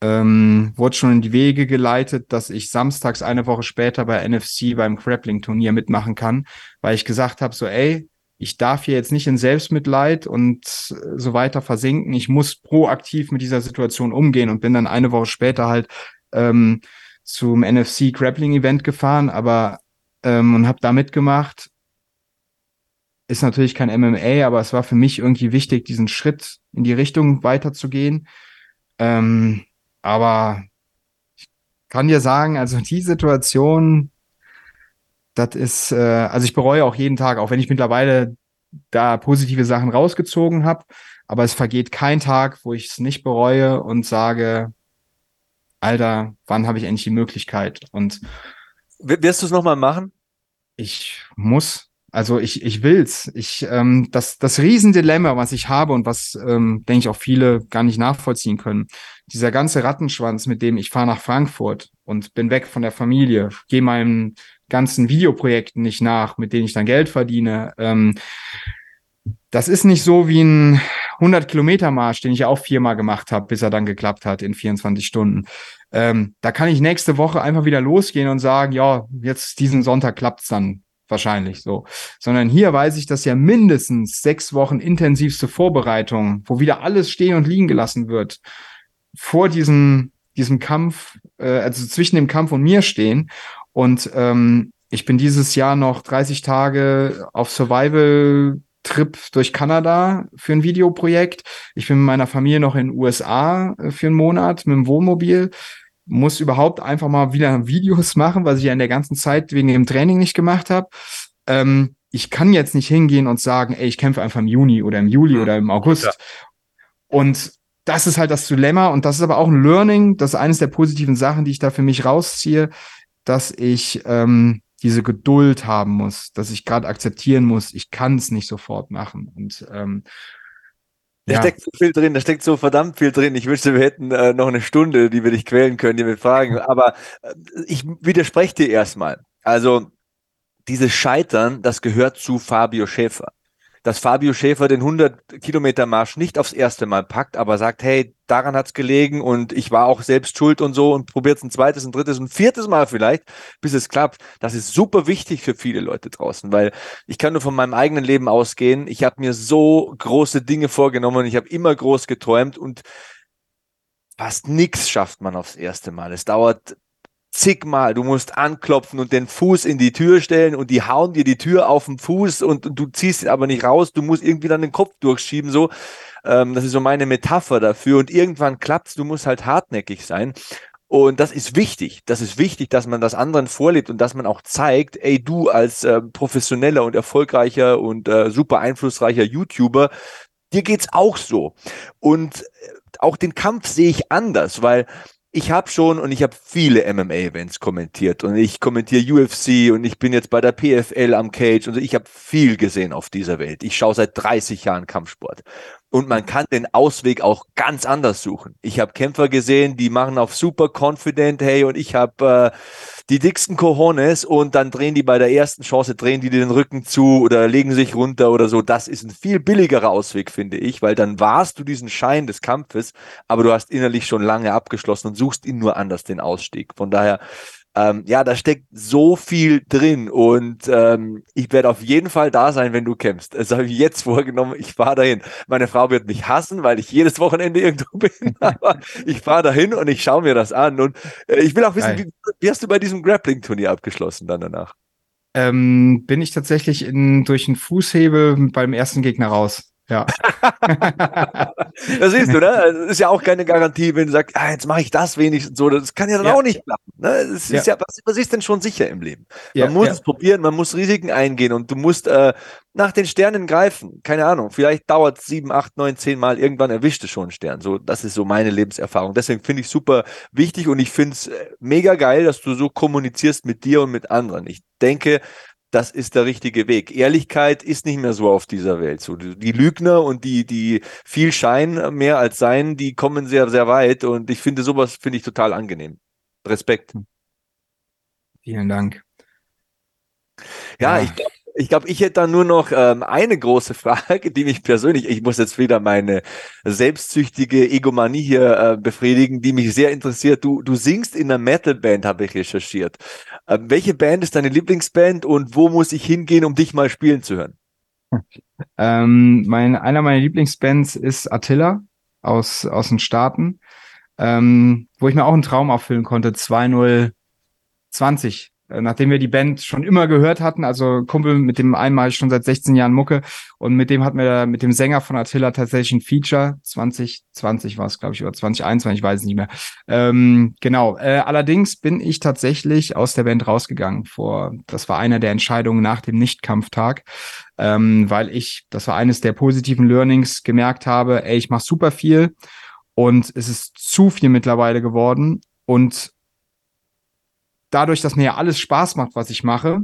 ähm, wurde schon in die Wege geleitet, dass ich samstags eine Woche später bei NFC beim Grappling-Turnier mitmachen kann, weil ich gesagt habe, so ey, ich darf hier jetzt nicht in Selbstmitleid und so weiter versinken. Ich muss proaktiv mit dieser Situation umgehen und bin dann eine Woche später halt ähm, zum NFC Grappling Event gefahren, aber ähm, und habe da mitgemacht. Ist natürlich kein MMA, aber es war für mich irgendwie wichtig, diesen Schritt in die Richtung weiterzugehen. Ähm, aber ich kann dir sagen, also die Situation, das ist, äh, also ich bereue auch jeden Tag, auch wenn ich mittlerweile da positive Sachen rausgezogen habe, aber es vergeht kein Tag, wo ich es nicht bereue und sage, Alter, wann habe ich endlich die Möglichkeit? Und wirst du es nochmal machen? Ich muss. Also ich, ich will's. Ich, ähm, das, das Riesendilemma, was ich habe und was, ähm, denke ich, auch viele gar nicht nachvollziehen können. Dieser ganze Rattenschwanz, mit dem ich fahre nach Frankfurt und bin weg von der Familie, gehe meinen ganzen Videoprojekten nicht nach, mit denen ich dann Geld verdiene. Ähm, das ist nicht so wie ein 100 Kilometer Marsch, den ich auch viermal gemacht habe, bis er dann geklappt hat in 24 Stunden. Ähm, da kann ich nächste Woche einfach wieder losgehen und sagen, ja, jetzt diesen Sonntag klappt's dann wahrscheinlich so. Sondern hier weiß ich, dass ja mindestens sechs Wochen intensivste Vorbereitung, wo wieder alles stehen und liegen gelassen wird, vor diesem, diesem Kampf, äh, also zwischen dem Kampf und mir stehen. Und ähm, ich bin dieses Jahr noch 30 Tage auf Survival Trip durch Kanada für ein Videoprojekt. Ich bin mit meiner Familie noch in den USA äh, für einen Monat mit dem Wohnmobil. Muss überhaupt einfach mal wieder Videos machen, was ich ja in der ganzen Zeit wegen dem Training nicht gemacht habe. Ähm, ich kann jetzt nicht hingehen und sagen, ey, ich kämpfe einfach im Juni oder im Juli oder im August. Ja. Und das ist halt das Dilemma und das ist aber auch ein Learning. Das ist eines der positiven Sachen, die ich da für mich rausziehe, dass ich ähm, diese Geduld haben muss, dass ich gerade akzeptieren muss, ich kann es nicht sofort machen. Und ähm, da ja. steckt so viel drin, da steckt so verdammt viel drin. Ich wünschte, wir hätten äh, noch eine Stunde, die wir dich quälen können, die wir fragen. Aber äh, ich widerspreche dir erstmal. Also dieses Scheitern, das gehört zu Fabio Schäfer dass Fabio Schäfer den 100 Kilometer Marsch nicht aufs erste Mal packt, aber sagt, hey, daran hat's gelegen und ich war auch selbst schuld und so und probiert ein zweites, ein drittes, ein viertes Mal vielleicht, bis es klappt. Das ist super wichtig für viele Leute draußen, weil ich kann nur von meinem eigenen Leben ausgehen. Ich habe mir so große Dinge vorgenommen und ich habe immer groß geträumt und fast nichts schafft man aufs erste Mal. Es dauert zigmal. Du musst anklopfen und den Fuß in die Tür stellen und die hauen dir die Tür auf den Fuß und du ziehst ihn aber nicht raus. Du musst irgendwie dann den Kopf durchschieben, so. Ähm, das ist so meine Metapher dafür. Und irgendwann klappt's. Du musst halt hartnäckig sein. Und das ist wichtig. Das ist wichtig, dass man das anderen vorlebt und dass man auch zeigt, ey, du als äh, professioneller und erfolgreicher und äh, super einflussreicher YouTuber, dir geht's auch so. Und äh, auch den Kampf sehe ich anders, weil ich habe schon und ich habe viele MMA-Events kommentiert und ich kommentiere UFC und ich bin jetzt bei der PFL am Cage und ich habe viel gesehen auf dieser Welt. Ich schaue seit 30 Jahren Kampfsport. Und man kann den Ausweg auch ganz anders suchen. Ich habe Kämpfer gesehen, die machen auf super confident, hey, und ich habe äh, die dicksten Cojones und dann drehen die bei der ersten Chance, drehen die den Rücken zu oder legen sich runter oder so. Das ist ein viel billigerer Ausweg, finde ich, weil dann warst du diesen Schein des Kampfes, aber du hast innerlich schon lange abgeschlossen und suchst ihn nur anders, den Ausstieg. Von daher ähm, ja, da steckt so viel drin und ähm, ich werde auf jeden Fall da sein, wenn du kämpfst. Das habe ich jetzt vorgenommen. Ich fahre dahin. Meine Frau wird mich hassen, weil ich jedes Wochenende irgendwo bin, aber ich fahre dahin und ich schaue mir das an und äh, ich will auch wissen, wie, wie, hast du bei diesem Grappling-Turnier abgeschlossen dann danach? Ähm, bin ich tatsächlich in, durch einen Fußhebel beim ersten Gegner raus. Ja. das siehst du, ne? Das ist ja auch keine Garantie, wenn du sagst, ah, jetzt mache ich das wenigstens so. Das kann ja dann ja. auch nicht klappen. Ne? Das ist ja, ja was, was ist denn schon sicher im Leben? Ja, man muss es probieren, man muss Risiken eingehen und du musst äh, nach den Sternen greifen. Keine Ahnung, vielleicht dauert es sieben, acht, neun, zehn Mal, irgendwann erwischt es schon einen Stern. So, das ist so meine Lebenserfahrung. Deswegen finde ich super wichtig und ich finde es äh, mega geil, dass du so kommunizierst mit dir und mit anderen. Ich denke, das ist der richtige Weg. Ehrlichkeit ist nicht mehr so auf dieser Welt. So, die Lügner und die, die viel Schein mehr als sein, die kommen sehr, sehr weit. Und ich finde sowas finde ich total angenehm. Respekt. Vielen Dank. Ja, ja. ich glaube, Ich glaube, ich hätte da nur noch ähm, eine große Frage, die mich persönlich, ich muss jetzt wieder meine selbstsüchtige Egomanie hier äh, befriedigen, die mich sehr interessiert. Du, du singst in einer Metal-Band, habe ich recherchiert. Äh, welche Band ist deine Lieblingsband und wo muss ich hingehen, um dich mal spielen zu hören? Ähm, mein, einer meiner Lieblingsbands ist Attila aus, aus den Staaten, ähm, wo ich mir auch einen Traum erfüllen konnte, 2020 äh, nachdem wir die Band schon immer gehört hatten, also Kumpel, mit dem ich schon seit 16 Jahren Mucke. Und mit dem hatten wir mit dem Sänger von Attila tatsächlich ein Feature, 2020 war es, glaube ich, oder 2021, ich weiß es nicht mehr. Ähm, genau, äh, allerdings bin ich tatsächlich aus der Band rausgegangen vor, das war eine der Entscheidungen nach dem Nichtkampftag, ähm, weil ich, das war eines der positiven Learnings, gemerkt habe, ey, ich mache super viel und es ist zu viel mittlerweile geworden. Und dadurch, dass mir ja alles Spaß macht, was ich mache,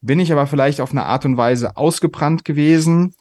bin ich aber vielleicht auf eine Art und Weise ausgebrannt gewesen,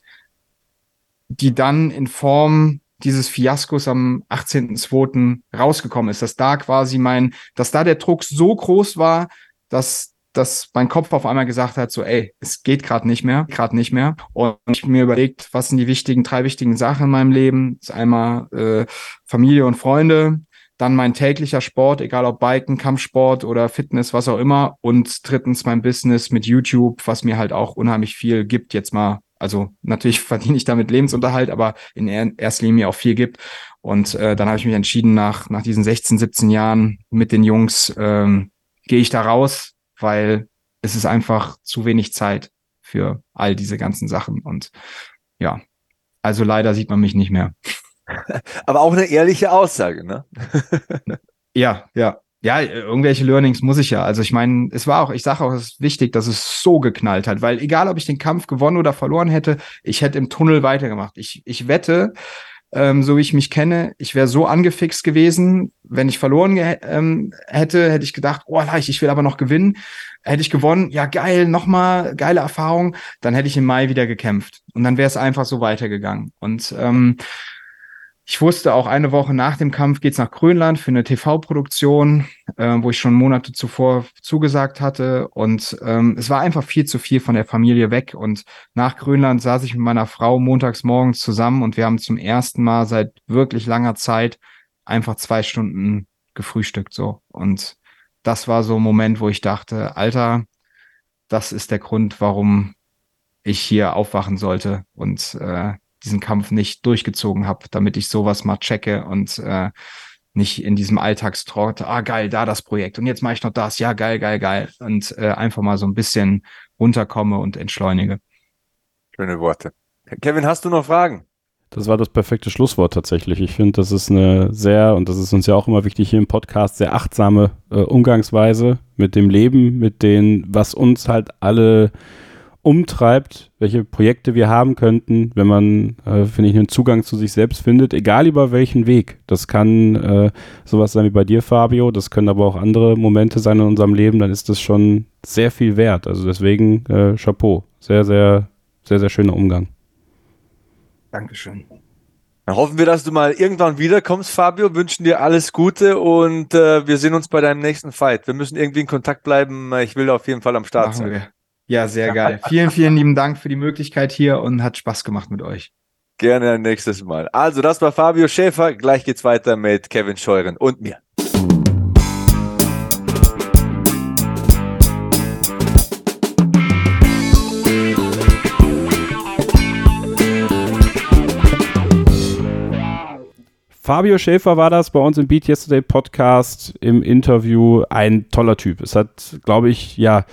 die dann in Form dieses Fiaskos am 18.02. rausgekommen ist, dass da quasi mein, dass da der Druck so groß war, dass dass mein Kopf auf einmal gesagt hat, so, ey, es geht gerade nicht mehr, gerade nicht mehr. Und ich mir überlegt, was sind die wichtigen, drei wichtigen Sachen in meinem Leben? Das ist einmal äh, Familie und Freunde, dann mein täglicher Sport, egal ob Biken, Kampfsport oder Fitness, was auch immer. Und drittens mein Business mit YouTube, was mir halt auch unheimlich viel gibt. Jetzt mal, also natürlich verdiene ich damit Lebensunterhalt, aber in erster Linie auch viel gibt. Und äh, dann habe ich mich entschieden, nach, nach diesen 16, 17 Jahren mit den Jungs ähm, gehe ich da raus, weil es ist einfach zu wenig Zeit für all diese ganzen Sachen. Und ja, also leider sieht man mich nicht mehr. Aber auch eine ehrliche Aussage, ne? ja, ja. Ja, irgendwelche Learnings muss ich ja. Also ich meine, es war auch, ich sage auch, es ist wichtig, dass es so geknallt hat, weil egal, ob ich den Kampf gewonnen oder verloren hätte, ich hätte im Tunnel weitergemacht. Ich, ich wette, ähm, so wie ich mich kenne, ich wäre so angefixt gewesen, wenn ich verloren ähm, hätte, hätte ich gedacht, oh, ich will aber noch gewinnen. Hätte ich gewonnen, ja geil, nochmal, geile Erfahrung, dann hätte ich im Mai wieder gekämpft. Und dann wäre es einfach so weitergegangen. Und ähm, ich wusste auch eine Woche nach dem Kampf geht's nach Grönland für eine TV-Produktion, äh, wo ich schon Monate zuvor zugesagt hatte. Und ähm, es war einfach viel zu viel von der Familie weg. Und nach Grönland saß ich mit meiner Frau montags morgens zusammen und wir haben zum ersten Mal seit wirklich langer Zeit einfach zwei Stunden gefrühstückt so. Und das war so ein Moment, wo ich dachte, Alter, das ist der Grund, warum ich hier aufwachen sollte und äh, diesen Kampf nicht durchgezogen habe, damit ich sowas mal checke und äh, nicht in diesem Alltagstrott, ah geil, da das Projekt und jetzt mache ich noch das, ja geil, geil, geil und äh, einfach mal so ein bisschen runterkomme und entschleunige. Schöne Worte. Kevin, hast du noch Fragen? Das war das perfekte Schlusswort tatsächlich. Ich finde, das ist eine sehr, und das ist uns ja auch immer wichtig hier im Podcast, sehr achtsame äh, Umgangsweise mit dem Leben, mit den, was uns halt alle umtreibt, welche Projekte wir haben könnten, wenn man, äh, finde ich, einen Zugang zu sich selbst findet, egal über welchen Weg. Das kann äh, sowas sein wie bei dir, Fabio, das können aber auch andere Momente sein in unserem Leben, dann ist das schon sehr viel wert. Also deswegen äh, Chapeau. Sehr, sehr, sehr, sehr schöner Umgang. Dankeschön. Dann hoffen wir, dass du mal irgendwann wiederkommst, Fabio. Wünschen dir alles Gute und äh, wir sehen uns bei deinem nächsten Fight. Wir müssen irgendwie in Kontakt bleiben. Ich will auf jeden Fall am Start Machen sein. Wir. Ja, sehr geil. vielen, vielen lieben Dank für die Möglichkeit hier und hat Spaß gemacht mit euch. Gerne ein nächstes Mal. Also, das war Fabio Schäfer. Gleich geht's weiter mit Kevin Scheuren und mir. Fabio Schäfer war das bei uns im Beat Yesterday Podcast im Interview. Ein toller Typ. Es hat, glaube ich, ja,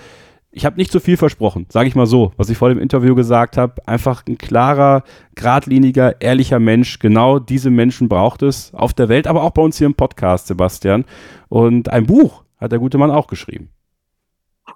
ich habe nicht so viel versprochen, sage ich mal so, was ich vor dem Interview gesagt habe. Einfach ein klarer, geradliniger, ehrlicher Mensch. Genau diese Menschen braucht es auf der Welt, aber auch bei uns hier im Podcast, Sebastian. Und ein Buch hat der gute Mann auch geschrieben.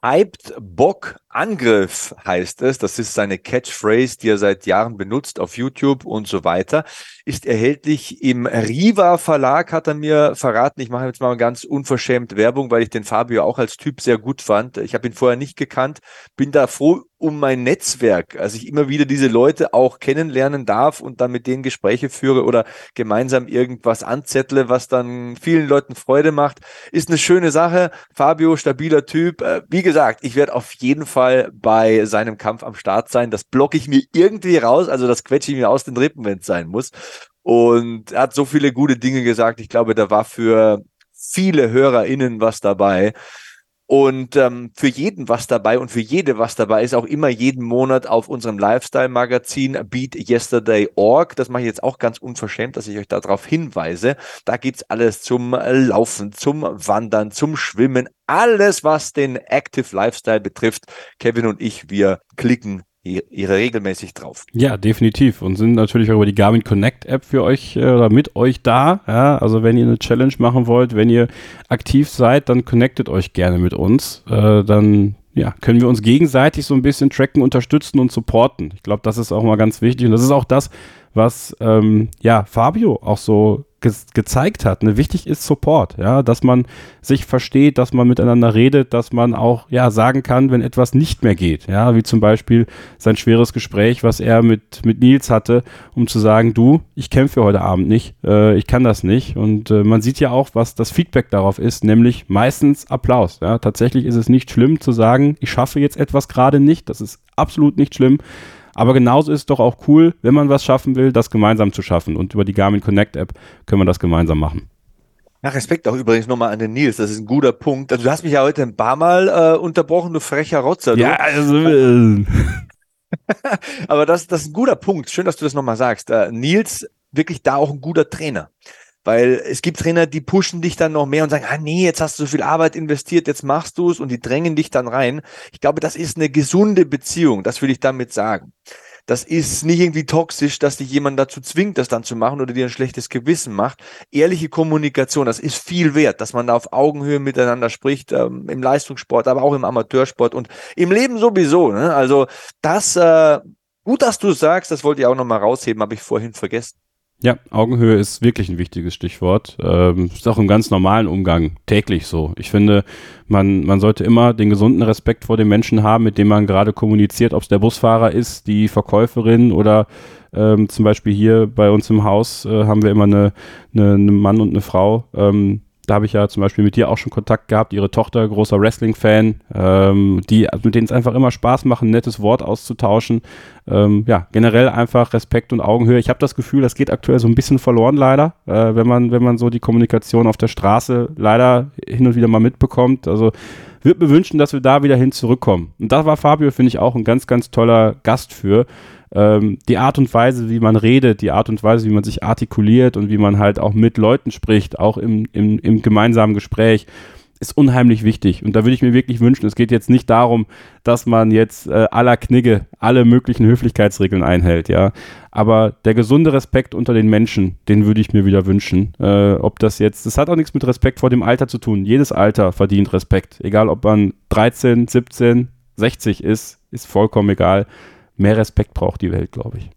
Hyped Bock Angriff heißt es. Das ist seine Catchphrase, die er seit Jahren benutzt auf YouTube und so weiter. Ist erhältlich im Riva Verlag, hat er mir verraten. Ich mache jetzt mal ganz unverschämt Werbung, weil ich den Fabio auch als Typ sehr gut fand. Ich habe ihn vorher nicht gekannt. Bin da froh um mein Netzwerk, als ich immer wieder diese Leute auch kennenlernen darf und dann mit denen Gespräche führe oder gemeinsam irgendwas anzettle, was dann vielen Leuten Freude macht. Ist eine schöne Sache. Fabio, stabiler Typ. Äh, wie gesagt, ich werde auf jeden Fall Fall bei seinem Kampf am Start sein. Das blocke ich mir irgendwie raus, also das quetsche ich mir aus den Rippen, wenn es sein muss. Und er hat so viele gute Dinge gesagt. Ich glaube, da war für viele HörerInnen was dabei. Und ähm, für jeden was dabei und für jede was dabei ist auch immer jeden Monat auf unserem Lifestyle-Magazin Beat Yesterday Org. Das mache ich jetzt auch ganz unverschämt, dass ich euch darauf hinweise. Da gibt's alles zum Laufen, zum Wandern, zum Schwimmen, alles, was den Active Lifestyle betrifft. Kevin und ich, wir klicken ihre regelmäßig drauf. Ja, definitiv. Und sind natürlich auch über die Garmin Connect App für euch äh, oder mit euch da. Ja, also wenn ihr eine Challenge machen wollt, wenn ihr aktiv seid, dann connectet euch gerne mit uns. Äh, dann ja, können wir uns gegenseitig so ein bisschen tracken, unterstützen und supporten. Ich glaube, das ist auch mal ganz wichtig. Und das ist auch das, was ähm, ja Fabio auch so ge gezeigt hat. Ne? Wichtig ist Support, ja, dass man sich versteht, dass man miteinander redet, dass man auch ja sagen kann, wenn etwas nicht mehr geht, ja, wie zum Beispiel sein schweres Gespräch, was er mit mit Nils hatte, um zu sagen, du, ich kämpfe heute Abend nicht, äh, ich kann das nicht und äh, man sieht ja auch, was das Feedback darauf ist, nämlich meistens Applaus. Ja, tatsächlich ist es nicht schlimm zu sagen, ich schaffe jetzt etwas gerade nicht, das ist absolut nicht schlimm aber genauso ist es doch auch cool, wenn man was schaffen will, das gemeinsam zu schaffen. Und über die Garmin Connect App können wir das gemeinsam machen. Ja, Respekt auch übrigens nochmal an den Nils, das ist ein guter Punkt. Also du hast mich ja heute ein paar Mal äh, unterbrochen, du frecher Rotzer. Du. Ja, also. Äh. Aber das, das ist ein guter Punkt. Schön, dass du das nochmal sagst. Äh, Nils, wirklich da auch ein guter Trainer. Weil es gibt Trainer, die pushen dich dann noch mehr und sagen, ah nee, jetzt hast du so viel Arbeit investiert, jetzt machst du es und die drängen dich dann rein. Ich glaube, das ist eine gesunde Beziehung, das will ich damit sagen. Das ist nicht irgendwie toxisch, dass dich jemand dazu zwingt, das dann zu machen oder dir ein schlechtes Gewissen macht. Ehrliche Kommunikation, das ist viel wert, dass man da auf Augenhöhe miteinander spricht, ähm, im Leistungssport, aber auch im Amateursport und im Leben sowieso. Ne? Also das, äh, gut, dass du sagst, das wollte ich auch nochmal rausheben, habe ich vorhin vergessen. Ja, Augenhöhe ist wirklich ein wichtiges Stichwort. Ähm, ist auch im ganz normalen Umgang täglich so. Ich finde, man, man sollte immer den gesunden Respekt vor dem Menschen haben, mit dem man gerade kommuniziert, ob es der Busfahrer ist, die Verkäuferin oder ähm, zum Beispiel hier bei uns im Haus äh, haben wir immer eine, eine, eine Mann und eine Frau. Ähm, da habe ich ja zum Beispiel mit dir auch schon Kontakt gehabt, ihre Tochter, großer Wrestling-Fan, ähm, die, mit denen es einfach immer Spaß macht, ein nettes Wort auszutauschen. Ähm, ja, generell einfach Respekt und Augenhöhe. Ich habe das Gefühl, das geht aktuell so ein bisschen verloren leider, äh, wenn man, wenn man so die Kommunikation auf der Straße leider hin und wieder mal mitbekommt. Also würde mir wünschen, dass wir da wieder hin zurückkommen. Und da war Fabio, finde ich, auch ein ganz, ganz toller Gast für ähm, die Art und Weise, wie man redet, die Art und Weise, wie man sich artikuliert und wie man halt auch mit Leuten spricht, auch im, im, im gemeinsamen Gespräch, ist unheimlich wichtig. Und da würde ich mir wirklich wünschen, es geht jetzt nicht darum, dass man jetzt äh, aller Knigge alle möglichen Höflichkeitsregeln einhält, ja. Aber der gesunde Respekt unter den Menschen, den würde ich mir wieder wünschen. Äh, ob das jetzt, das hat auch nichts mit Respekt vor dem Alter zu tun. Jedes Alter verdient Respekt. Egal, ob man 13, 17, 60 ist, ist vollkommen egal mehr Respekt braucht die Welt, glaube ich.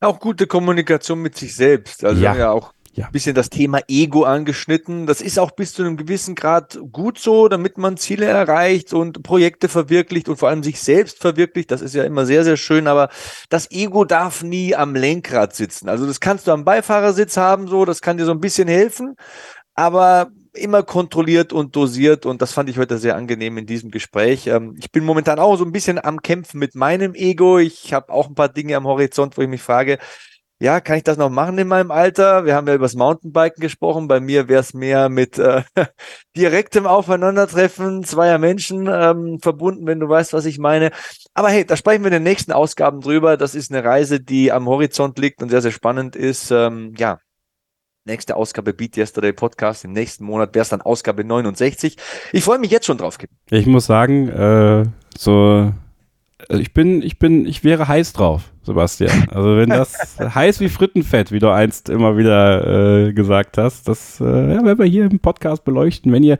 Auch gute Kommunikation mit sich selbst. Also ja, ja auch ja. ein bisschen das Thema Ego angeschnitten. Das ist auch bis zu einem gewissen Grad gut so, damit man Ziele erreicht und Projekte verwirklicht und vor allem sich selbst verwirklicht. Das ist ja immer sehr, sehr schön, aber das Ego darf nie am Lenkrad sitzen. Also das kannst du am Beifahrersitz haben, so, das kann dir so ein bisschen helfen, aber immer kontrolliert und dosiert und das fand ich heute sehr angenehm in diesem Gespräch. Ähm, ich bin momentan auch so ein bisschen am Kämpfen mit meinem Ego. Ich habe auch ein paar Dinge am Horizont, wo ich mich frage, ja, kann ich das noch machen in meinem Alter? Wir haben ja über das Mountainbiken gesprochen. Bei mir wäre es mehr mit äh, direktem Aufeinandertreffen zweier Menschen ähm, verbunden, wenn du weißt, was ich meine. Aber hey, da sprechen wir in den nächsten Ausgaben drüber. Das ist eine Reise, die am Horizont liegt und sehr, sehr spannend ist. Ähm, ja, nächste Ausgabe Beat Yesterday Podcast. Im nächsten Monat wäre es dann Ausgabe 69. Ich freue mich jetzt schon drauf. Ich muss sagen, äh, so, also ich bin, ich bin, ich wäre heiß drauf, Sebastian. Also wenn das heiß wie Frittenfett, wie du einst immer wieder äh, gesagt hast, das äh, ja, werden wir hier im Podcast beleuchten. Wenn ihr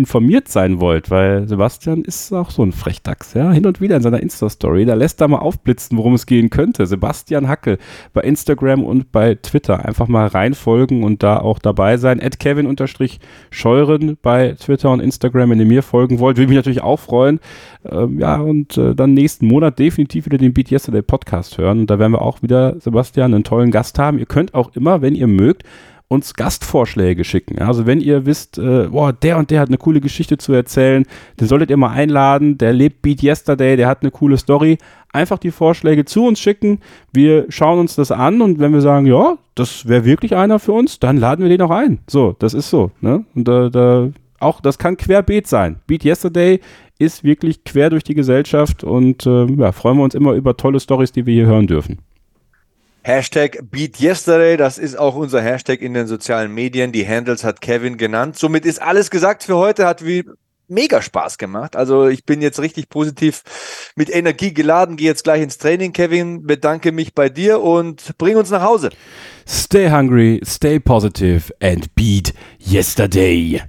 informiert sein wollt, weil Sebastian ist auch so ein Frechdachs, ja, hin und wieder in seiner Insta-Story, da lässt er mal aufblitzen, worum es gehen könnte. Sebastian Hackel bei Instagram und bei Twitter einfach mal reinfolgen und da auch dabei sein. At Kevin-Scheuren bei Twitter und Instagram, wenn ihr mir folgen wollt, würde mich natürlich auch freuen. Ähm, ja, und äh, dann nächsten Monat definitiv wieder den Beat Yesterday Podcast hören. Und da werden wir auch wieder, Sebastian, einen tollen Gast haben. Ihr könnt auch immer, wenn ihr mögt, uns Gastvorschläge schicken. Also wenn ihr wisst, äh, boah, der und der hat eine coole Geschichte zu erzählen, den solltet ihr mal einladen, der lebt Beat Yesterday, der hat eine coole Story. Einfach die Vorschläge zu uns schicken. Wir schauen uns das an und wenn wir sagen, ja, das wäre wirklich einer für uns, dann laden wir den auch ein. So, das ist so. Ne? Und da, da auch, das kann querbeet sein. Beat Yesterday ist wirklich quer durch die Gesellschaft und äh, ja, freuen wir uns immer über tolle Stories, die wir hier hören dürfen. Hashtag Beat Yesterday, das ist auch unser Hashtag in den sozialen Medien. Die Handles hat Kevin genannt. Somit ist alles gesagt für heute. Hat wie mega Spaß gemacht. Also ich bin jetzt richtig positiv mit Energie geladen. Gehe jetzt gleich ins Training, Kevin. Bedanke mich bei dir und bring uns nach Hause. Stay hungry, stay positive and beat yesterday.